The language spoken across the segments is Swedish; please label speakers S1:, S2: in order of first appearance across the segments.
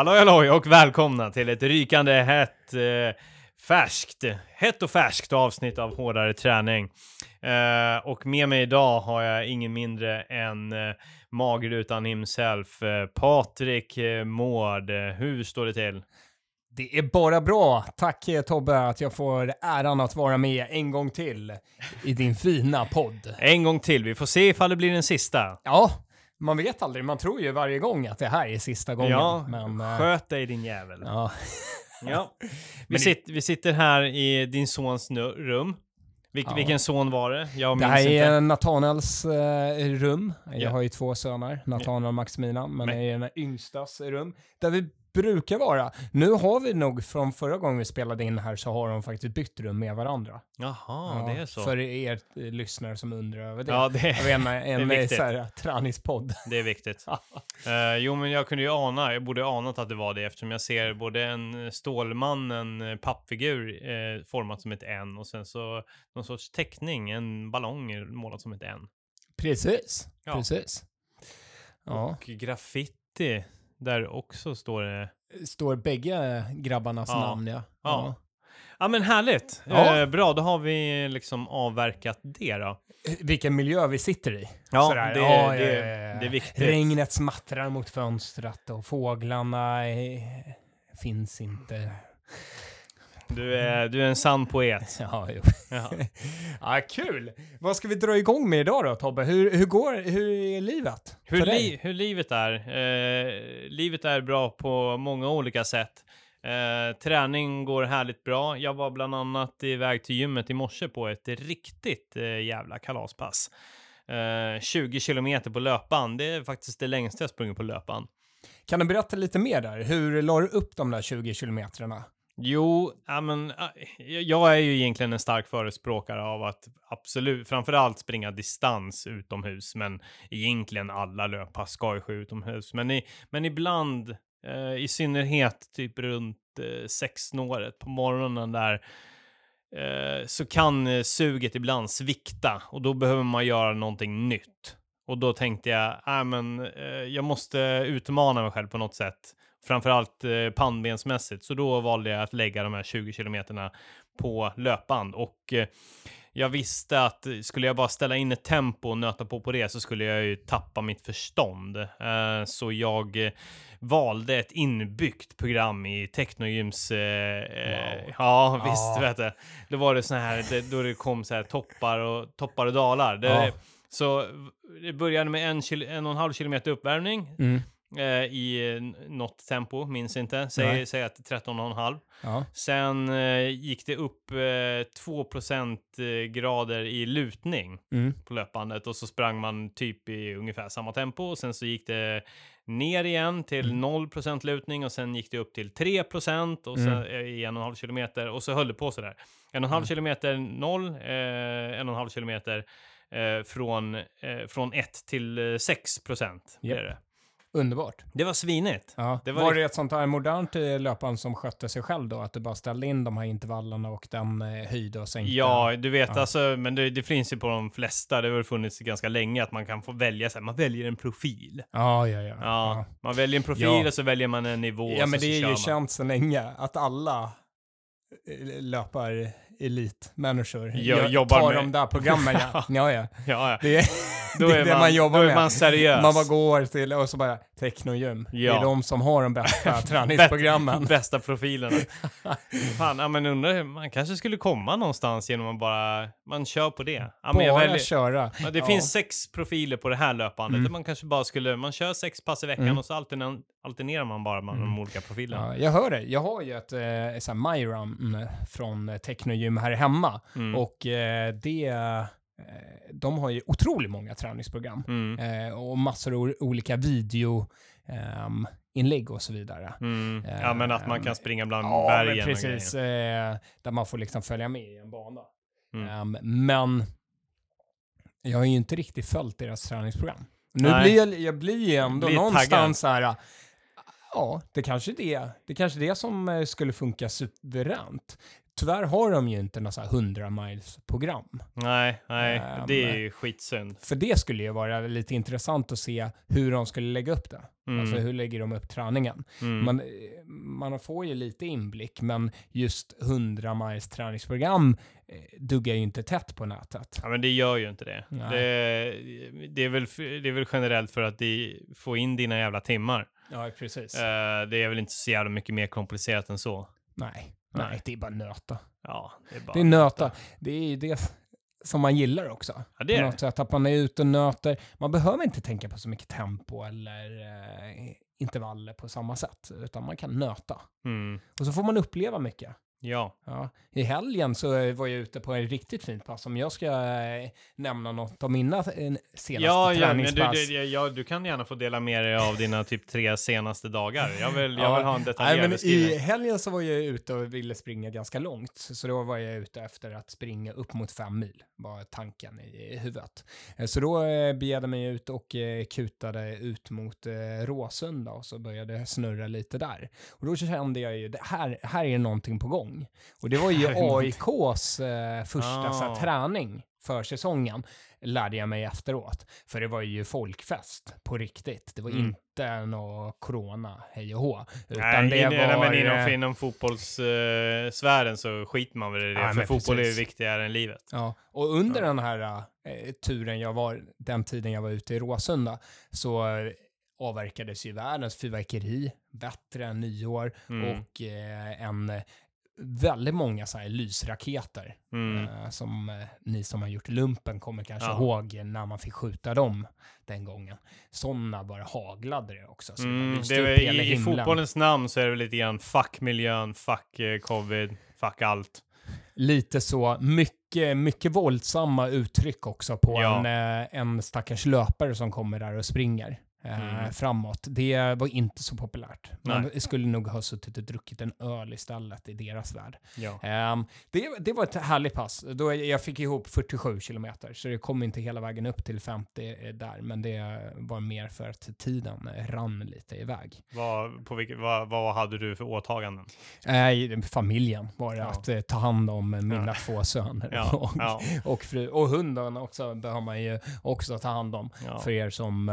S1: Halloj halloj och välkomna till ett rykande hett, eh, färskt, hett och färskt avsnitt av Hårdare träning. Eh, och med mig idag har jag ingen mindre än eh, magrutan himself, eh, Patrik eh, Mård. Hur står det till?
S2: Det är bara bra. Tack eh, Tobbe att jag får äran att vara med en gång till i din fina podd.
S1: En gång till, vi får se ifall det blir den sista.
S2: Ja, man vet aldrig. Man tror ju varje gång att det här är sista gången.
S1: Ja,
S2: men, eh,
S1: sköt dig din jävel.
S2: ja.
S1: Ja. Vi,
S2: det-
S1: sit, vi sitter här i din sons rum. Vil,
S2: Ja.
S1: Vilken son var det? Jag
S2: Det
S1: minns
S2: här
S1: inte.
S2: är Nathanaels eh, rum. Jag
S1: Ja.
S2: har ju två söner, Nathanael och Maximilian, men
S1: Men-
S2: det är den yngstas rum. Där vi brukar vara. Nu har vi nog från förra gången vi spelade in här så har de faktiskt bytt rum med varandra.
S1: Jaha,
S2: Ja,
S1: det är så.
S2: För er eh, lyssnare som undrar över det.
S1: Ja, det,
S2: Jag vet inte, en
S1: Det är
S2: eh,
S1: viktigt.
S2: så här, träningspodd.
S1: det är viktigt. Eh, jo, men jag kunde ju ana, jag borde anat att det var det eftersom jag ser både en Stålman, en eh, pappfigur eh, format som ett N och sen så någon sorts teckning, en ballong målad som ett N.
S2: Precis,
S1: Ja.
S2: precis. Ja.
S1: Och graffiti, där också står det.
S2: Står bägge grabbarnas
S1: Ja.
S2: namn ja.
S1: Ja. Ja men härligt!
S2: Ja.
S1: Eh, bra, då har vi liksom avverkat det då.
S2: Vilken miljö vi sitter i.
S1: Ja, det,
S2: ja,
S1: det,
S2: ja, ja, ja.
S1: det är viktigt.
S2: Regnet smattrar mot fönstret och fåglarna eh, finns inte.
S1: Du är, du är en sann poet.
S2: Ja, jo.
S1: Ja.
S2: ja, kul! Vad ska vi dra igång med idag då Tobbe? Hur, hur går hur är livet?
S1: Hur, li, hur livet är? Eh, livet är bra på många olika sätt. Eh, träning går härligt bra. Jag var bland annat iväg till gymmet i morse på ett riktigt eh, jävla kalaspass. Eh, 20 kilometer på löpband. Det är faktiskt det längsta jag sprungit på löpband.
S2: Kan du berätta lite mer där? Hur la du upp de där 20 kilometrarna?
S1: Jo, ja, men, jag är ju egentligen en stark förespråkare av att absolut, framförallt springa distans utomhus, men egentligen alla löppass ska ju ske utomhus. Men, i, men ibland, eh, i synnerhet typ runt eh, sexsnåret på morgonen där, eh, så kan eh, suget ibland svikta och då behöver man göra någonting nytt. Och då tänkte jag, äh, men, eh, jag måste utmana mig själv på något sätt. Framförallt eh, pannbensmässigt. Så då valde jag att lägga de här 20 kilometerna på löpband. Och eh, jag visste att skulle jag bara ställa in ett tempo och nöta på på det så skulle jag ju tappa mitt förstånd. Eh, så jag valde ett inbyggt program i Technogyms... Eh,
S2: Wow.
S1: Ja, visst
S2: Ja.
S1: vet du. Då var det så här, det, då det kom så här toppar och, toppar och dalar. Det,
S2: Ja.
S1: Så det började med en, en och en halv kilometer uppvärmning
S2: Mm.
S1: Eh, i eh, något tempo, minns inte. Säg, säg att 13,5.
S2: Ja.
S1: Sen eh, gick det upp eh, 2 eh, grader i lutning
S2: Mm.
S1: på löpbandet och så sprang man typ i ungefär samma tempo och sen så gick det ner igen till
S2: Mm.
S1: 0 lutning och sen gick det upp till 3 och sen
S2: Mm.
S1: i en och en halv kilometer och så höll det på sådär. En och en halv
S2: Mm.
S1: kilometer 0, eh, en och en halv kilometer eh, från, eh, från 1 till eh, 6 procent. Det.
S2: Underbart.
S1: det var svinigt.
S2: Ja.
S1: Det
S2: var
S1: var
S2: det ett sånt här modernt eh, löpband som skötte sig själv då? Att du bara ställde in de här intervallerna och den eh, höjde och sänkte?
S1: Ja, du vet
S2: Ja.
S1: alltså, men det, det finns ju på de flesta, det har funnits ganska länge att man kan få välja, så här, man väljer en profil.
S2: Ja, ja, ja.
S1: Ja, man väljer en profil och så väljer man en nivå.
S2: Ja, men det är ju
S1: man.
S2: känt så länge att alla eh, löpar elitmänniskor
S1: Jo-
S2: Jag
S1: jobbar
S2: tar
S1: med-
S2: de där programmen. Ja, ja. ja.
S1: Ja, ja.
S2: Det
S1: Då
S2: det,
S1: är
S2: det
S1: man,
S2: man jobbar
S1: då är
S2: med.
S1: man seriös.
S2: Man bara går till och så bara technogym. Det
S1: Ja.
S2: är de som har de bästa träningsprogrammen.
S1: Bästa profilerna. Fan, ja, men undrar, man kanske skulle komma någonstans genom att bara, man kör på det. Ja,
S2: Bara
S1: väljer,
S2: köra.
S1: ja, det
S2: Ja.
S1: finns sex profiler på det här löpandet.
S2: Mm.
S1: Man kanske bara skulle, man kör sex pass i veckan
S2: Mm.
S1: och så alternerar, alternerar man bara med de
S2: Mm.
S1: olika profilerna.
S2: Ja, jag hör det. Jag har ju ett eh, MyRun mm, från Technogym här hemma.
S1: Mm.
S2: Och eh, det, de har ju otroligt många träningsprogram.
S1: Mm.
S2: Eh, och massor av olika video ehm, och så vidare.
S1: Mm. Ja, men att man kan springa bland
S2: Ja,
S1: bergen och
S2: precis. Eh, där man får liksom följa med i en bana.
S1: Mm.
S2: Ehm, men jag har ju inte riktigt följt deras träningsprogram. Nu
S1: Nej.
S2: blir jag, jag blir ju ändå
S1: Blir
S2: någonstans så här. Ja, det kanske är det. Det kanske är det som eh, skulle funka suveränt. Tyvärr har de ju inte något så här 100 miles program.
S1: Nej, nej,
S2: Ehm,
S1: det är ju skitsynd.
S2: För det skulle ju vara lite intressant att se hur de skulle lägga upp det.
S1: Mm.
S2: Alltså hur lägger de upp träningen?
S1: Mm.
S2: Man, eh, man får ju lite inblick, men just 100 miles träningsprogram eh, duggar ju inte tätt på nätet.
S1: Ja, men det gör ju inte det.
S2: Nej.
S1: Det, det, är väl, det är väl generellt för att de får in dina jävla timmar.
S2: Ja, precis.
S1: Eh, det är väl inte så jävla mycket mer komplicerat än så.
S2: nej,
S1: nej.
S2: nej, det är bara nöta.
S1: Ja, det är bara...
S2: Det är nöta. Det är ju det som man gillar också.
S1: Ja, det är det.
S2: något sätt att man är ute och nöter. Man behöver inte tänka på så mycket tempo eller eh, intervaller på samma sätt, utan man kan nöta.
S1: Mm.
S2: Och så får man uppleva mycket.
S1: Ja.
S2: Ja. I helgen så var jag ute på ett riktigt fint pass. Om jag ska eh, nämna något av mina eh, senaste
S1: Ja, ja, men du,
S2: träningspass.
S1: du, ja, du kan gärna få dela med dig av dina typ tre senaste dagar. Jag vill, jag
S2: Ja.
S1: vill ha en detaljerad
S2: men I
S1: beskrivning.
S2: helgen så var jag ute och ville springa ganska långt. Så då var jag ute efter att springa upp mot fem mil, var tanken i huvudet. Eh, Så då jag mig ut och kutade ut mot Råsunda och så började snurra lite där. Och då kände jag ju, här, här är någonting på gång. Och det var ju
S1: är.
S2: AIKs eh, första så
S1: Ah.
S2: träning för säsongen, lärde jag mig efteråt. För det var ju folkfest på riktigt. Det var
S1: Mm.
S2: inte någon corona, hej och hå. Utan
S1: Nej,
S2: det var...
S1: nej, men inom,
S2: eh,
S1: inom fotbollssfären sfären så skiter man väl i det.
S2: Ja,
S1: för fotboll är ju
S2: precis.
S1: viktigare än livet.
S2: Ja, och under
S1: Ja.
S2: den här eh, turen jag var, den tiden jag var ute i Råsunda, så eh, avverkades ju världens fyrverkeri, bättre än nyår,
S1: Mm.
S2: och eh, en eh, väldigt många så här lysraketer
S1: Mm.
S2: eh, som eh, ni som har gjort lumpen kommer kanske
S1: Ja.
S2: ihåg när man fick skjuta dem den gången. Sådana bara haglade det också. Så
S1: Mm, det
S2: hela
S1: i, I fotbollens namn så är det lite grann fuck miljön, fuck eh, covid, fuck allt.
S2: Lite så, mycket, mycket våldsamma uttryck också på
S1: Ja.
S2: en, eh, en stackars löpare som kommer där och springer eh,
S1: Mm.
S2: framåt. Det var inte så populärt. Man
S1: Nej.
S2: skulle nog ha suttit och druckit en öl istället i deras värld.
S1: Ja.
S2: Ehm, det, det var ett härligt pass. Då jag fick ihop 47 kilometer, så det kom inte hela vägen upp till 50 eh, där, men det var mer för att tiden eh, rann lite iväg.
S1: Vad, på vilket, vad, vad hade du för åtaganden?
S2: Eh, familjen var det
S1: Ja.
S2: att eh, ta hand om mina
S1: Ja.
S2: två söner och, och fru. Och hunden också behöver man ju också ta hand om. För er som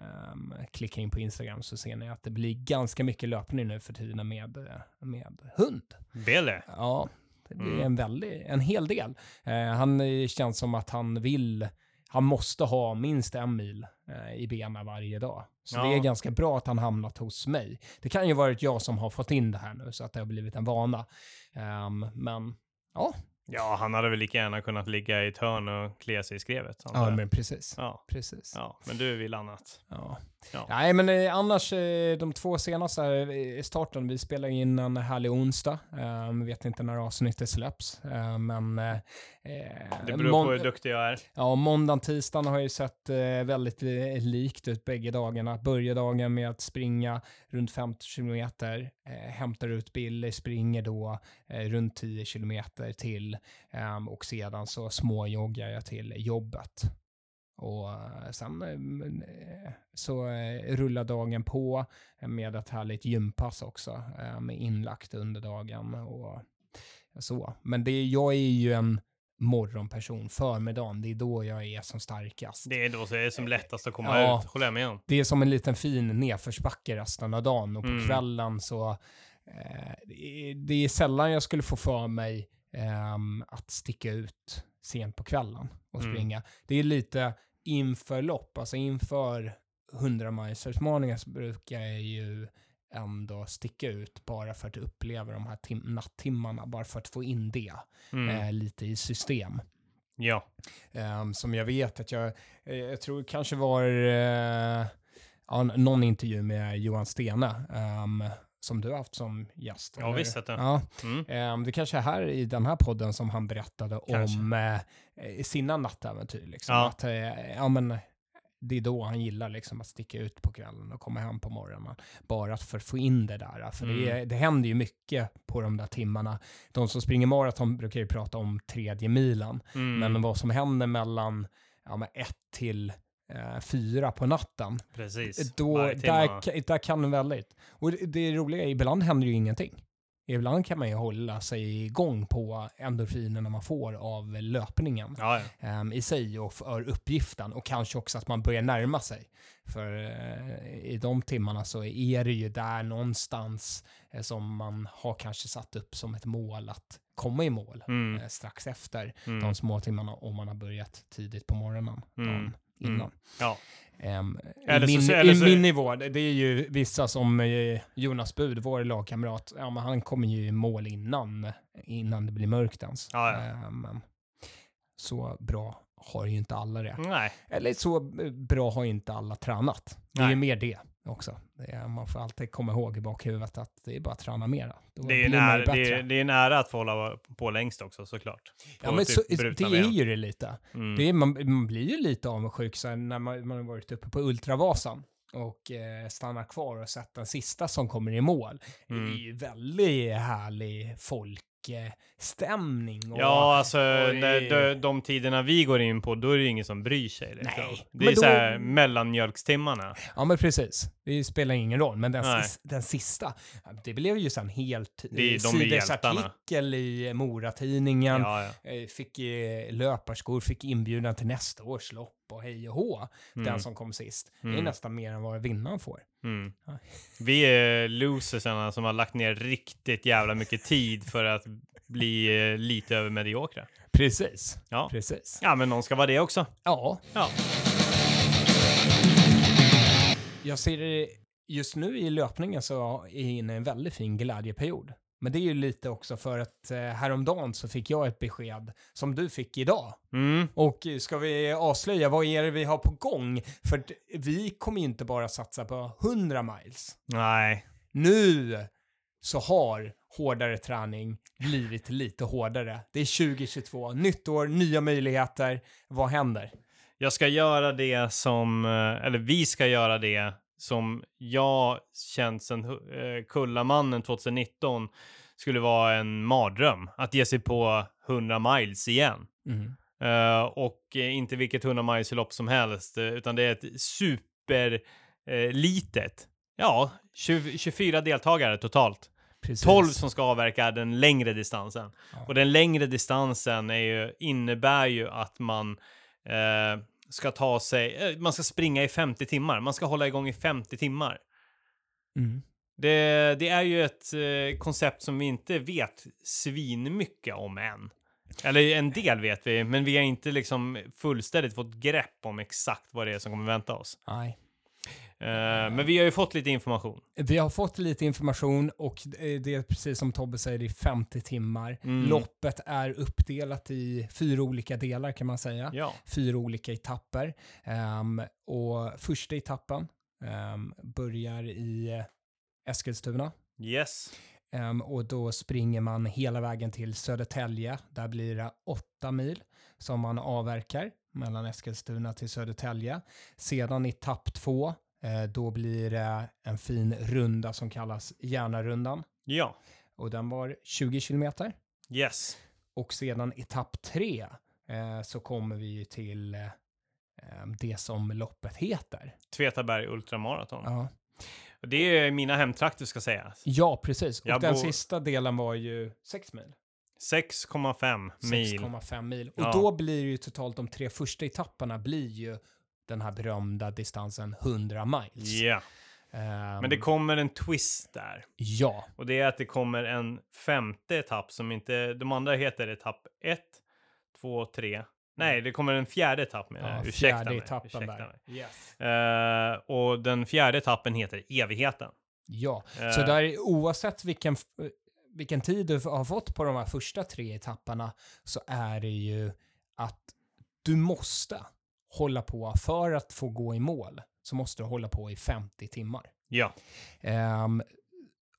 S2: eh, ehm, klickar in på Instagram så ser ni att det blir ganska mycket löpning nu för tiden med, eh, med hund.
S1: Bele?
S2: Ja, det blir
S1: Mm.
S2: en, väldig, en hel del. Eh, han eh, känns som att han vill, han måste ha minst en mil eh, i benen varje dag. Så
S1: Ja.
S2: det är ganska bra att han hamnat hos mig. Det kan ju varit jag som har fått in det här nu så att det har blivit en vana. Ehm, men ja,
S1: Ja, han hade väl lika gärna kunnat ligga i ett hörn och klia sig i skrevet.
S2: ja men precis.
S1: ja.
S2: Precis.
S1: ja, men du vill annat.
S2: Ja.
S1: Ja.
S2: Nej, men eh, annars eh, de två senaste i starten, vi spelar in en härlig onsdag. Um, vet inte när avsnittet släpps, eh, men... eh,
S1: Det beror på hur duktig jag är.
S2: Ja, måndagen, tisdagen har ju sett eh, väldigt eh, likt ut bägge dagarna. Börjar dagen med att springa runt 50 kilometer, eh, hämtar ut Billy, springer då eh, runt 10 kilometer till ehm, och sedan så småjoggar jag till jobbet. Och eh, sen eh, eh, så rullar dagen på med ett härligt gympass också, med inlagt under dagen och så. Men det, jag är ju en morgonperson, förmiddagen, det är då jag är som starkast. Det,
S1: Det är då så är det som lättast att komma
S2: Ja.
S1: ut. Håller jag med om.
S2: är som en liten fin nedförsbacke resten av dagen och på
S1: Mm.
S2: kvällen så eh, det, det är sällan jag skulle få för mig ehm, att sticka ut sent på kvällen och
S1: Mm.
S2: springa. Det är lite inför lopp, alltså inför 100 milsutmaningar så brukar jag ju ändå sticka ut bara för att uppleva de här tim- nattimmarna, bara för att få in det
S1: Mm.
S2: eh, lite i system.
S1: Ja.
S2: Ehm, som jag vet att jag, eh, jag tror kanske var eh, ja, någon intervju med Johan Stene ehm, som du har haft som gäst.
S1: Ja,
S2: eller?
S1: visst du.
S2: Ja,
S1: Mm.
S2: ehm, det kanske är här i den här podden som han berättade
S1: Kanske.
S2: om eh, eh, sina nattäventyr. Liksom.
S1: Ja.
S2: Att, eh, ja, men, det är då han gillar liksom, att sticka ut på kvällen och komma hem på morgonen. Bara för att få in det där. För det,
S1: Mm.
S2: är- det händer ju mycket på de där timmarna. De som springer maraton brukar ju prata om tredje milen.
S1: Mm.
S2: Men vad som händer mellan ja, men ett till eh, fyra på natten,
S1: Precis.
S2: då, där, där kan det väldigt. Och det, roliga är, ibland händer ju ingenting. ibland kan man ju hålla sig igång på endorfinerna man får av löpningen
S1: Ja, ja.
S2: ehm, i sig och för uppgiften och kanske också att man börjar närma sig. För eh, i de timmarna så är det ju där någonstans eh, som man har kanske satt upp som ett mål att komma i mål
S1: Mm.
S2: eh, strax efter
S1: Mm.
S2: de små timmarna om man har börjat tidigt på morgonen
S1: Mm.
S2: Innan.
S1: Mm. Ja.
S2: Ehm,
S1: Eller
S2: I
S1: så-
S2: min,
S1: eller
S2: i
S1: så-
S2: min nivå, det är ju vissa som eh, Jonas Bud, vår lagkamrat, ja, men han kommer ju i mål innan, innan det blir mörkt ens.
S1: Ja, ja.
S2: Ehm, så bra har ju inte alla det.
S1: Nej.
S2: Eller så eh, bra har ju inte alla tränat. Det är ju mer det också. Det är, man får alltid komma ihåg i bakhuvudet att det är bara att träna mera. Då
S1: Det är, en
S2: blir man ju
S1: ära, det, är, det är en ära att få hålla på längst också såklart.
S2: ja, men
S1: typ
S2: så, det
S1: brutna
S2: är
S1: ben.
S2: ju det lite.
S1: Mm.
S2: Det är, man, man blir ju lite avundsjuk så när man, man har varit uppe på Ultravasan och eh, stannar kvar och sett den sista som kommer i mål.
S1: Mm.
S2: Det är ju väldigt härlig folkstämning. Och,
S1: Ja, alltså
S2: och
S1: när, de, de tiderna vi går in på, då är det ingen som bryr sig. Liksom.
S2: Nej,
S1: Det är
S2: då-
S1: så här mellanmjölkstimmarna.
S2: ja, men precis. Det spelar ingen roll. Men den,
S1: Nej.
S2: den sista, det blev ju sen helt
S1: Det
S2: sidesartikel i Moratidningen.
S1: Ja, ja.
S2: Eh, Fick löparskor, fick inbjudan till nästa års lopp och hej och hå. Den
S1: Mm.
S2: som kom sist. Det är
S1: Mm.
S2: nästan mer än vad vinnaren får.
S1: Mm.
S2: Ja.
S1: Vi är losersarna som har lagt ner riktigt jävla mycket tid för att bli eh, lite över mediokra.
S2: Precis.
S1: Ja.
S2: Precis.
S1: ja, men någon ska vara det också.
S2: Ja,
S1: Ja.
S2: jag ser det just nu i löpningen så är jag inne i en väldigt fin glädjeperiod. Men det är ju lite också för att eh, häromdagen så fick jag ett besked som du fick idag.
S1: Mm.
S2: Och ska vi avslöja vad är det vi har på gång? För vi kommer ju inte bara satsa på 100 miles.
S1: Nej.
S2: Nu så har hårdare träning blivit lite hårdare. Det är 2022, nytt år, nya möjligheter. Vad händer?
S1: Jag ska göra det som, eh, eller vi ska göra det som jag känt sen eh, Kullamannen 2019 skulle vara en mardröm. Att ge sig på 100 miles igen.
S2: Mm.
S1: Eh, och eh, inte vilket 100 miles lopp som helst, utan det är ett super eh, litet. Ja, 20, 24 deltagare totalt.
S2: Precis.
S1: 12 som ska avverka den längre distansen.
S2: Ja.
S1: Och den längre distansen är ju, innebär ju att man eh, ska ta sig, eh, man ska springa i 50 timmar. Man ska hålla igång i 50 timmar.
S2: Mm.
S1: Det, det är ju ett eh, koncept som vi inte vet svinmycket om än. Eller en del vet vi, men vi har inte liksom fullständigt fått grepp om exakt vad det är som kommer vänta oss.
S2: Nej.
S1: Eh, men vi har ju fått lite information.
S2: Vi har fått lite information och det är precis som Tobbe säger, i 50 timmar.
S1: Mm.
S2: Loppet är uppdelat i fyra olika delar kan man säga.
S1: Ja.
S2: Fyra olika etapper. Ehm, och första etappen ehm, börjar i Eskilstuna.
S1: Yes.
S2: Ehm, och då springer man hela vägen till Södertälje. Där blir det åtta mil som man avverkar mellan Eskilstuna till Södertälje. Sedan etapp två, då blir det en fin runda som kallas Järnarundan.
S1: Ja.
S2: Och den var 20 kilometer.
S1: Yes.
S2: Och sedan etapp tre eh, så kommer vi till eh, eh, det som loppet heter.
S1: Tvetaberg Ultramaraton.
S2: Ja,
S1: Det är mina hemtrakter ska sägas.
S2: ja precis. Och
S1: Jag
S2: den
S1: bor-
S2: sista delen var ju 6 mil.
S1: 6,5 mil.
S2: 6,5 mil. Och
S1: Ja.
S2: då blir det ju totalt de tre första etapperna blir ju den här berömda distansen 100 miles.
S1: Ja.
S2: Ehm,
S1: Men det kommer en twist där.
S2: Ja,
S1: Och det är att det kommer en femte etapp som inte, de andra heter etapp 1, 2, 3. Nej, det kommer en fjärde etapp med
S2: ja
S1: Ursäkta
S2: fjärde
S1: mig.
S2: etappen
S1: ursäkta
S2: där.
S1: Mig.
S2: Yes.
S1: Eh, och den fjärde etappen heter Evigheten.
S2: Ja,
S1: Eh,
S2: så där oavsett vilken, vilken tid du har fått på de här första tre etapperna så är det ju att du måste hålla på för att få gå i mål så måste du hålla på i 50 timmar.
S1: Ja,
S2: Ehm,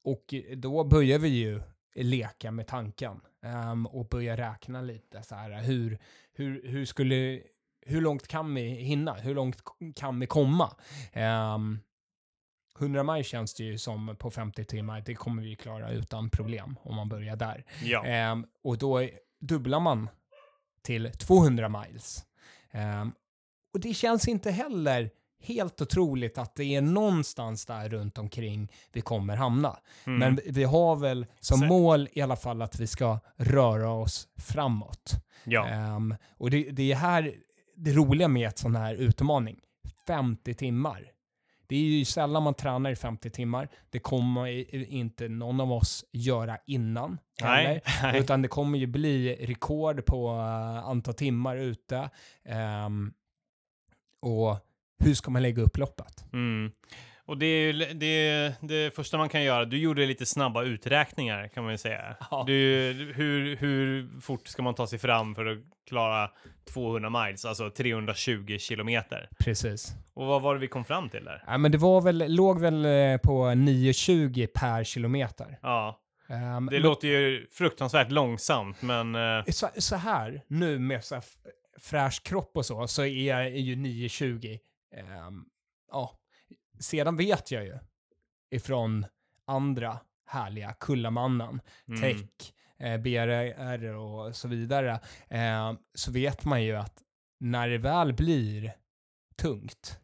S2: och då börjar vi ju leka med tanken ehm, och börja räkna lite så här hur, hur, hur skulle hur långt kan vi hinna? Hur långt kan vi komma? Um, 100 maj känns det ju som på 50 timmar, det kommer vi klara utan problem om man börjar där.
S1: ja,
S2: Ehm, och då dubblar man till 200 miles. Ehm, och det känns inte heller helt otroligt att det är någonstans där runt omkring vi kommer hamna.
S1: Mm.
S2: Men vi- har väl som
S1: Så-
S2: mål i alla fall att vi ska röra oss framåt.
S1: ja.
S2: Ehm, och det, det är här det roliga med ett sån här utmaning. 50 timmar. Det är ju sällan man tränar i 50 timmar. Det kommer inte någon av oss göra innan.
S1: Nej,
S2: heller.
S1: nej.
S2: Utan det kommer ju bli rekord på uh, antal timmar ute. Ehm, och hur ska man lägga upp loppet?
S1: Mm. Och det är ju det, det första man kan göra, du gjorde lite snabba uträkningar kan man ju säga.
S2: Ja.
S1: Du, hur, hur fort ska man ta sig fram för att klara 200 miles, alltså 320 kilometer?
S2: Precis.
S1: Och vad var det vi kom fram till där?
S2: Ja, men det var väl, låg väl eh, på 9,20 per kilometer.
S1: Ja,
S2: Ehm,
S1: det låter ju fruktansvärt långsamt, men eh,
S2: så, så här, nu med så här fräsch kropp och så, så är jag ju 9,20. Ehm, ja, sedan vet jag ju ifrån andra härliga Kullamannen,
S1: mm,
S2: Tech, eh, BRR och så vidare, eh, så vet man ju att när det väl blir tungt,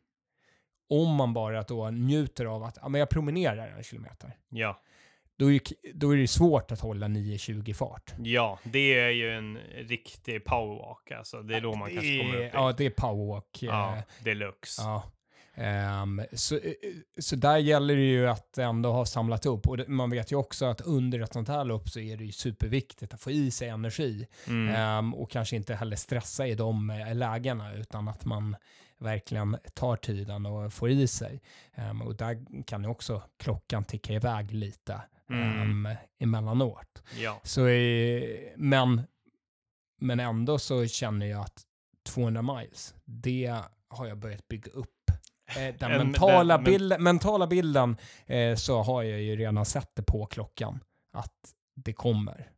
S2: om man bara då njuter av att ja, men jag promenerar en kilometer,
S1: ja.
S2: Då är, då är det svårt att hålla 9,20 fart.
S1: Ja, det är ju en riktig powerwalk alltså. Det är då man kanske kommer upp i.
S2: Ja, det är powerwalk.
S1: Ja,
S2: eh,
S1: deluxe.
S2: Ja. Ehm, så, eh, så där gäller det ju att ändå ha samlat upp. Och det, man vet ju också att under ett sånt här lopp så är det ju superviktigt att få i sig energi.
S1: Mm.
S2: Ehm, och kanske inte heller stressa i de eh, lägena utan att man verkligen tar tiden och får i sig. Ehm, och där kan ju också klockan ticka iväg lite
S1: Mm.
S2: um, emellanåt.
S1: Ja.
S2: Så, men, men ändå så känner jag att 200 miles, det har jag börjat bygga upp. Eh, den
S1: En-
S2: mentala,
S1: den- men-
S2: bilden, mentala bilden eh, så har jag ju redan sett det på klockan. Att det kommer.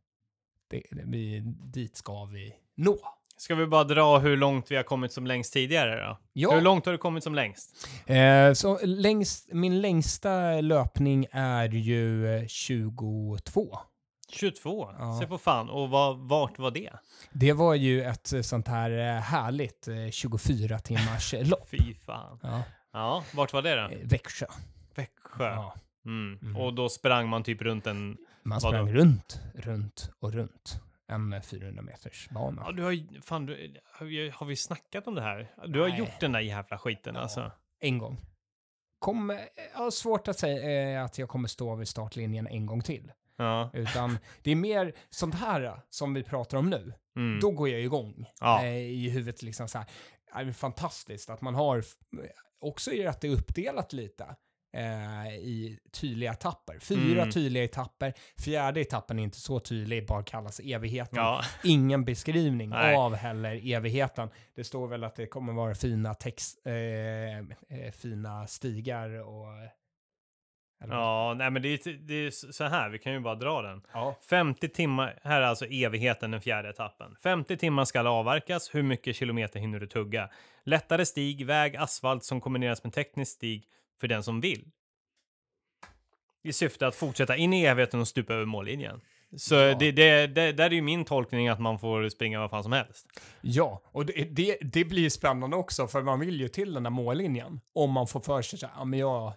S2: Det, det, vi, dit ska vi nå.
S1: Ska vi bara dra hur långt vi har kommit som längst tidigare då?
S2: Ja.
S1: Hur långt har du kommit som längst?
S2: Eh, så längst, min längsta löpning är ju eh, 22.
S1: 22?
S2: Ja.
S1: Se på fan. Och vad, vart var det?
S2: Det var ju ett eh, sånt här eh, härligt eh, 24 timmars lopp.
S1: Fy fan.
S2: Ja.
S1: Ja, vart var det då?
S2: Växjö.
S1: Växjö.
S2: Ja.
S1: Mm.
S2: Mm.
S1: Och då sprang man typ runt en...
S2: Man sprang runt, runt och runt. En eh, 400 meters bana.
S1: Ja, du har ju... Fan, du, har, vi, har vi snackat om det här? Du har
S2: Nej.
S1: gjort den där jävla skiten
S2: Ja.
S1: alltså.
S2: En gång. Kom, eh, har svårt att säga eh, att jag kommer stå vid startlinjen en gång till.
S1: Ja.
S2: Utan det är mer sånt här eh, som vi pratar om nu.
S1: Mm.
S2: Då går jag igång
S1: Ja.
S2: eh, i huvudet. Liksom så här. Det är fantastiskt att man har, också i att det är uppdelat lite eh, i tydliga etapper. Fyra
S1: Mm.
S2: tydliga etapper. Fjärde etappen är inte så tydlig, bara kallas evigheten.
S1: Ja.
S2: Ingen beskrivning
S1: Nej.
S2: av heller evigheten. Det står väl att det kommer vara fina text, eh, eh, fina stigar och... eller?
S1: Ja, nej men det är, det är så här, vi kan ju bara dra den.
S2: ja.
S1: 50 timmar, här är alltså evigheten den fjärde etappen. 50 timmar ska avverkas, hur mycket kilometer hinner du tugga? Lättare stig, väg, asfalt som kombineras med teknisk stig för den som vill. I syfte att fortsätta in i evigheten och stupa över mållinjen. Så
S2: Ja.
S1: det, det, det, där är ju min tolkning att man får springa vad fan som helst.
S2: Ja, och det, det, det blir spännande också, för man vill ju till den där mållinjen. Om man får för sig här, ja men jag,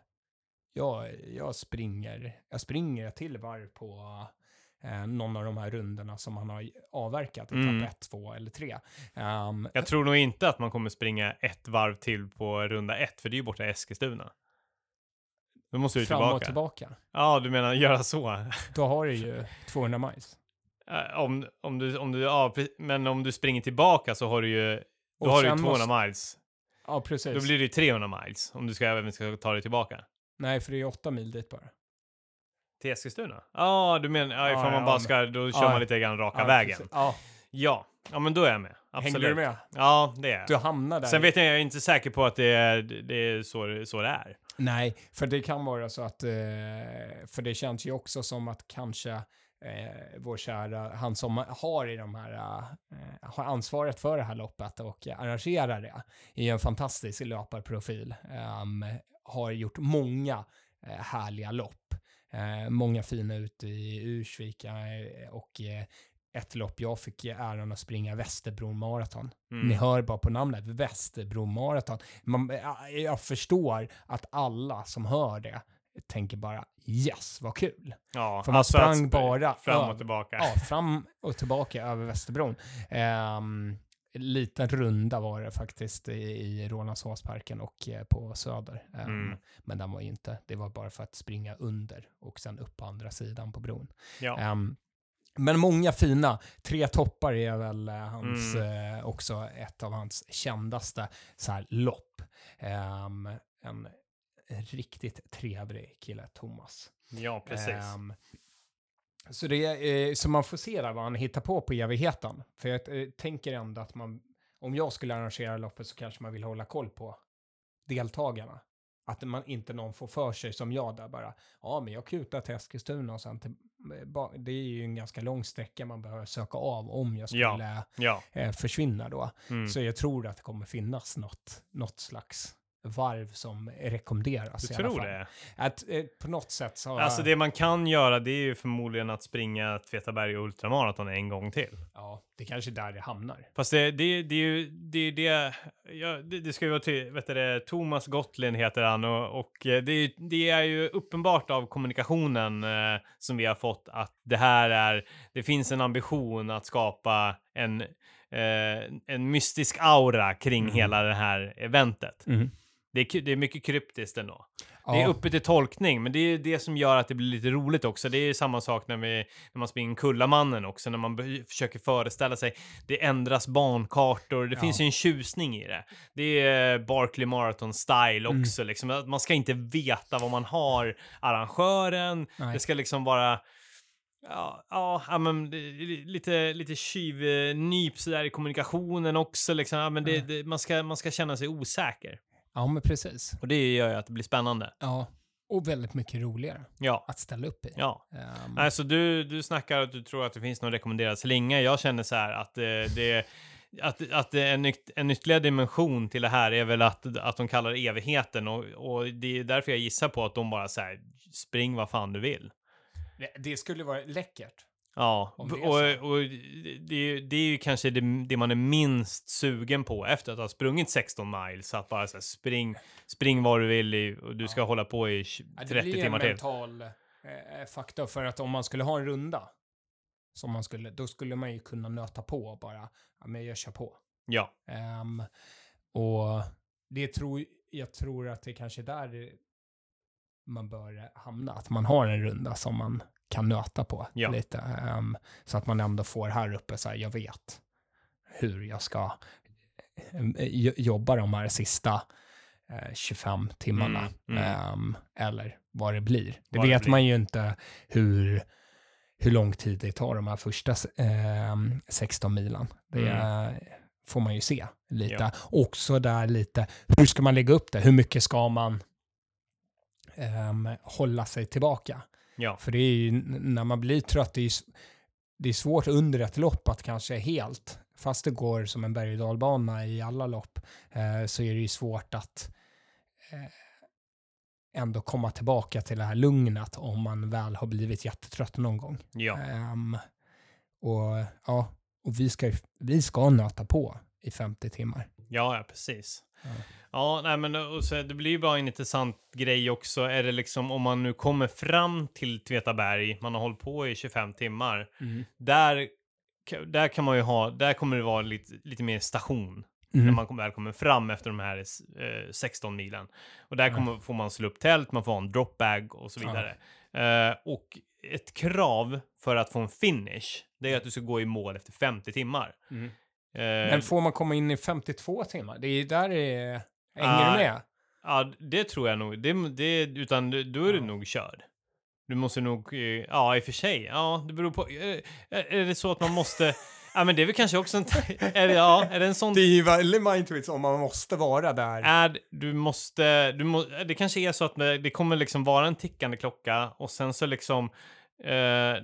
S2: jag, jag springer, jag springer ett till varv på eh, någon av de här rundorna som man har avverkat, etapp
S1: Mm.
S2: 1, 2 eller 3. Um,
S1: Jag tror nog inte att man kommer springa ett varv till på runda ett, för det är ju borta i Eskilstuna. Då måste du
S2: fram
S1: tillbaka.
S2: och tillbaka.
S1: Ja, du menar göra så?
S2: Då har du ju 200 miles.
S1: Om, om du, om du, ja, men om du springer tillbaka så har du ju, då
S2: Och
S1: har du ju
S2: sen
S1: 200
S2: måste-
S1: miles.
S2: Ja, precis.
S1: Då blir det ju 300 miles om du ska, även ska ta dig tillbaka.
S2: Nej, för det är 8 mil dit bara.
S1: Till Eskilstuna? Ja, du menar, ja, ifall
S2: Ja,
S1: man bara ska, då kör man lite grann raka vägen.
S2: Ja,
S1: ja men då är jag med. Absolut.
S2: hängde du med?
S1: Ja, det är
S2: Du hamnar där.
S1: Sen vet jag, jag är inte säker på att det är, det är så, så det är.
S2: Nej, för det kan vara så att, eh, för det känns ju också som att kanske eh, vår kära, han som har i de här, eh, har ansvaret för det här loppet och arrangerar det, är ju en fantastisk löparprofil. Ehm, har gjort många eh, härliga lopp. Eh, många fina ute i Ursvika och ett lopp jag fick äran att springa Västerbron Marathon.
S1: Mm.
S2: Ni hör bara på namnet, Västerbron Marathon. Man, jag- jag förstår att alla som hör det tänker bara yes, vad kul.
S1: Ja,
S2: För man
S1: alltså
S2: sprang
S1: sp-
S2: bara
S1: fram och tillbaka.
S2: Ja, fram och tillbaka över Västerbron. Um, liten runda var det faktiskt i, i Rålambshovsparken och eh, på Söder. Ehm,
S1: Mm.
S2: Men den var ju inte, det var bara för att springa under och sen upp på andra sidan på bron.
S1: Ja.
S2: Ehm, men många fina. Tre toppar är väl eh, hans,
S1: Mm.
S2: eh, också ett av hans kändaste så här, lopp. Ehm, en riktigt trevlig kille, Thomas.
S1: ja, precis.
S2: Ehm, så, det, eh, så man får se där vad han hittar på på evigheten. För jag eh, tänker ändå att man, om jag skulle arrangera loppet så kanske man vill hålla koll på deltagarna. Att man inte någon får för sig som jag där bara, ja men jag kutar till Eskilstuna och sen till, eh, det är ju en ganska lång sträcka man behöver söka av om jag
S1: Ja.
S2: skulle
S1: ja.
S2: eh, försvinna då.
S1: Mm.
S2: Så jag tror att det kommer finnas något, något slags varv som rekommenderas
S1: Du tror det?
S2: Att eh, på något sätt så...
S1: Alltså det man kan göra det är ju förmodligen att springa Tvetaberg och ultramaraton en gång till.
S2: Ja, det kanske är där det hamnar.
S1: Fast det, det, det är ju det, det, ja, det, det ska ju vara till, vet du Thomas Gottlin heter han och, och eh, det, är- det är ju uppenbart av kommunikationen eh, som vi har fått att det här är, det finns en ambition att skapa en, eh, en mystisk aura kring
S2: Mhm.
S1: hela det här eventet. Det är, det är mycket kryptiskt ändå. Det är
S2: Ja.
S1: uppe till tolkning, men det är det som gör att det blir lite roligt också. Det är samma sak när, vi, när man springer Kullamannen också, när man försöker föreställa sig. Det ändras bankartor, det
S2: Ja.
S1: finns ju en tjusning i det. Det är Barkley Marathon style
S2: Mm.
S1: också, liksom. att Man ska inte veta vad man har arrangören.
S2: Nej.
S1: Det ska liksom vara... Ja, ja, ja men lite, lite tjuvnyp sådär i kommunikationen också. Liksom. Ja, men det,
S2: Ja.
S1: det, man, ska, man ska känna sig osäker.
S2: Ja, men precis.
S1: Och det gör ju att det blir spännande.
S2: Ja, och väldigt mycket roligare
S1: Ja,
S2: att ställa upp i.
S1: ja.
S2: Ehm,
S1: Alltså du, du snackar att du tror att det finns någon rekommenderad slinga. Jag känner så här att eh, det att, att en, yt- en ytterligare dimension till det här är väl att, att de kallar det evigheten och, och det är därför jag gissar på att de bara säger spring vad fan du vill.
S2: det- det skulle vara läckert.
S1: Ja,
S2: det
S1: och, och det, det är ju kanske det, det man är minst sugen på efter att ha sprungit 16 miles. Att bara så här, spring, spring vad du vill i, och du ska hålla på i 20
S2: Ja, det
S1: 30
S2: blir
S1: timmar
S2: en
S1: till.
S2: mental eh, faktor för att om man skulle ha en runda, som man skulle, då skulle man ju kunna nöta på och bara, ja men jag kör på.
S1: Ja,
S2: Ehm, och det tror, jag tror att det kanske är där det, man bör hamna, att man har en runda som man kan nöta på
S1: Ja.
S2: lite. Ehm, så att man ändå får här uppe så här, jag vet hur jag ska eh, jo- jobba de här sista eh, 25 timmarna.
S1: Mm, mm.
S2: Ehm, eller vad det blir. Det
S1: Vad det
S2: vet
S1: blir.
S2: man ju inte hur, hur lång tid det tar de här första ehm, 16 milen. Det
S1: Mm.
S2: eh, får man ju se lite.
S1: Ja.
S2: Också där lite, hur ska man lägga upp det? Hur mycket ska man ehm, hålla sig tillbaka?
S1: Ja,
S2: För det är ju, när man blir trött, det är, det är svårt under ett lopp att kanske helt, fast det går som en berg och dalbana i alla lopp, eh, så är det ju svårt att eh, ändå komma tillbaka till det här lugnet om man väl har blivit jättetrött någon gång.
S1: ja.
S2: Ehm, och ja, och vi ska, vi ska nöta på i 50 timmar.
S1: Ja, ja, precis.
S2: Ja.
S1: Ja, nej, men och så, det blir ju bara en intressant grej också. Är det liksom om man nu kommer fram till Tvetaberg, man har hållit på i 25 timmar. Där, ka- där kan man ju ha, där kommer det vara lite, lite mer station. När
S2: Mm.
S1: man kom- väl kommer fram efter de här eh, 16 milen. Och där kommer, får man slå upp tält, man får ha en dropbag och så vidare. Eh, och ett krav för att få en finish, det är att du ska gå i mål efter 50 timmar.
S2: Mm.
S1: Eh,
S2: Men får man komma in i 52 timmar? Det är ju där det är... Hänger
S1: Ah,
S2: du med?
S1: Ja, det tror jag nog. Det, det, utan du- då är du nog körd. Du måste nog, eh, ja i och för sig, ja det beror på. eh, Är det så att man måste, ja men det är väl kanske också en, är det, ja, är det en sån,
S2: Det är ju väldigt mindtwits om man måste vara där.
S1: är, du måste, du må, det kanske är så att det kommer liksom vara en tickande klocka och sen så liksom, eh,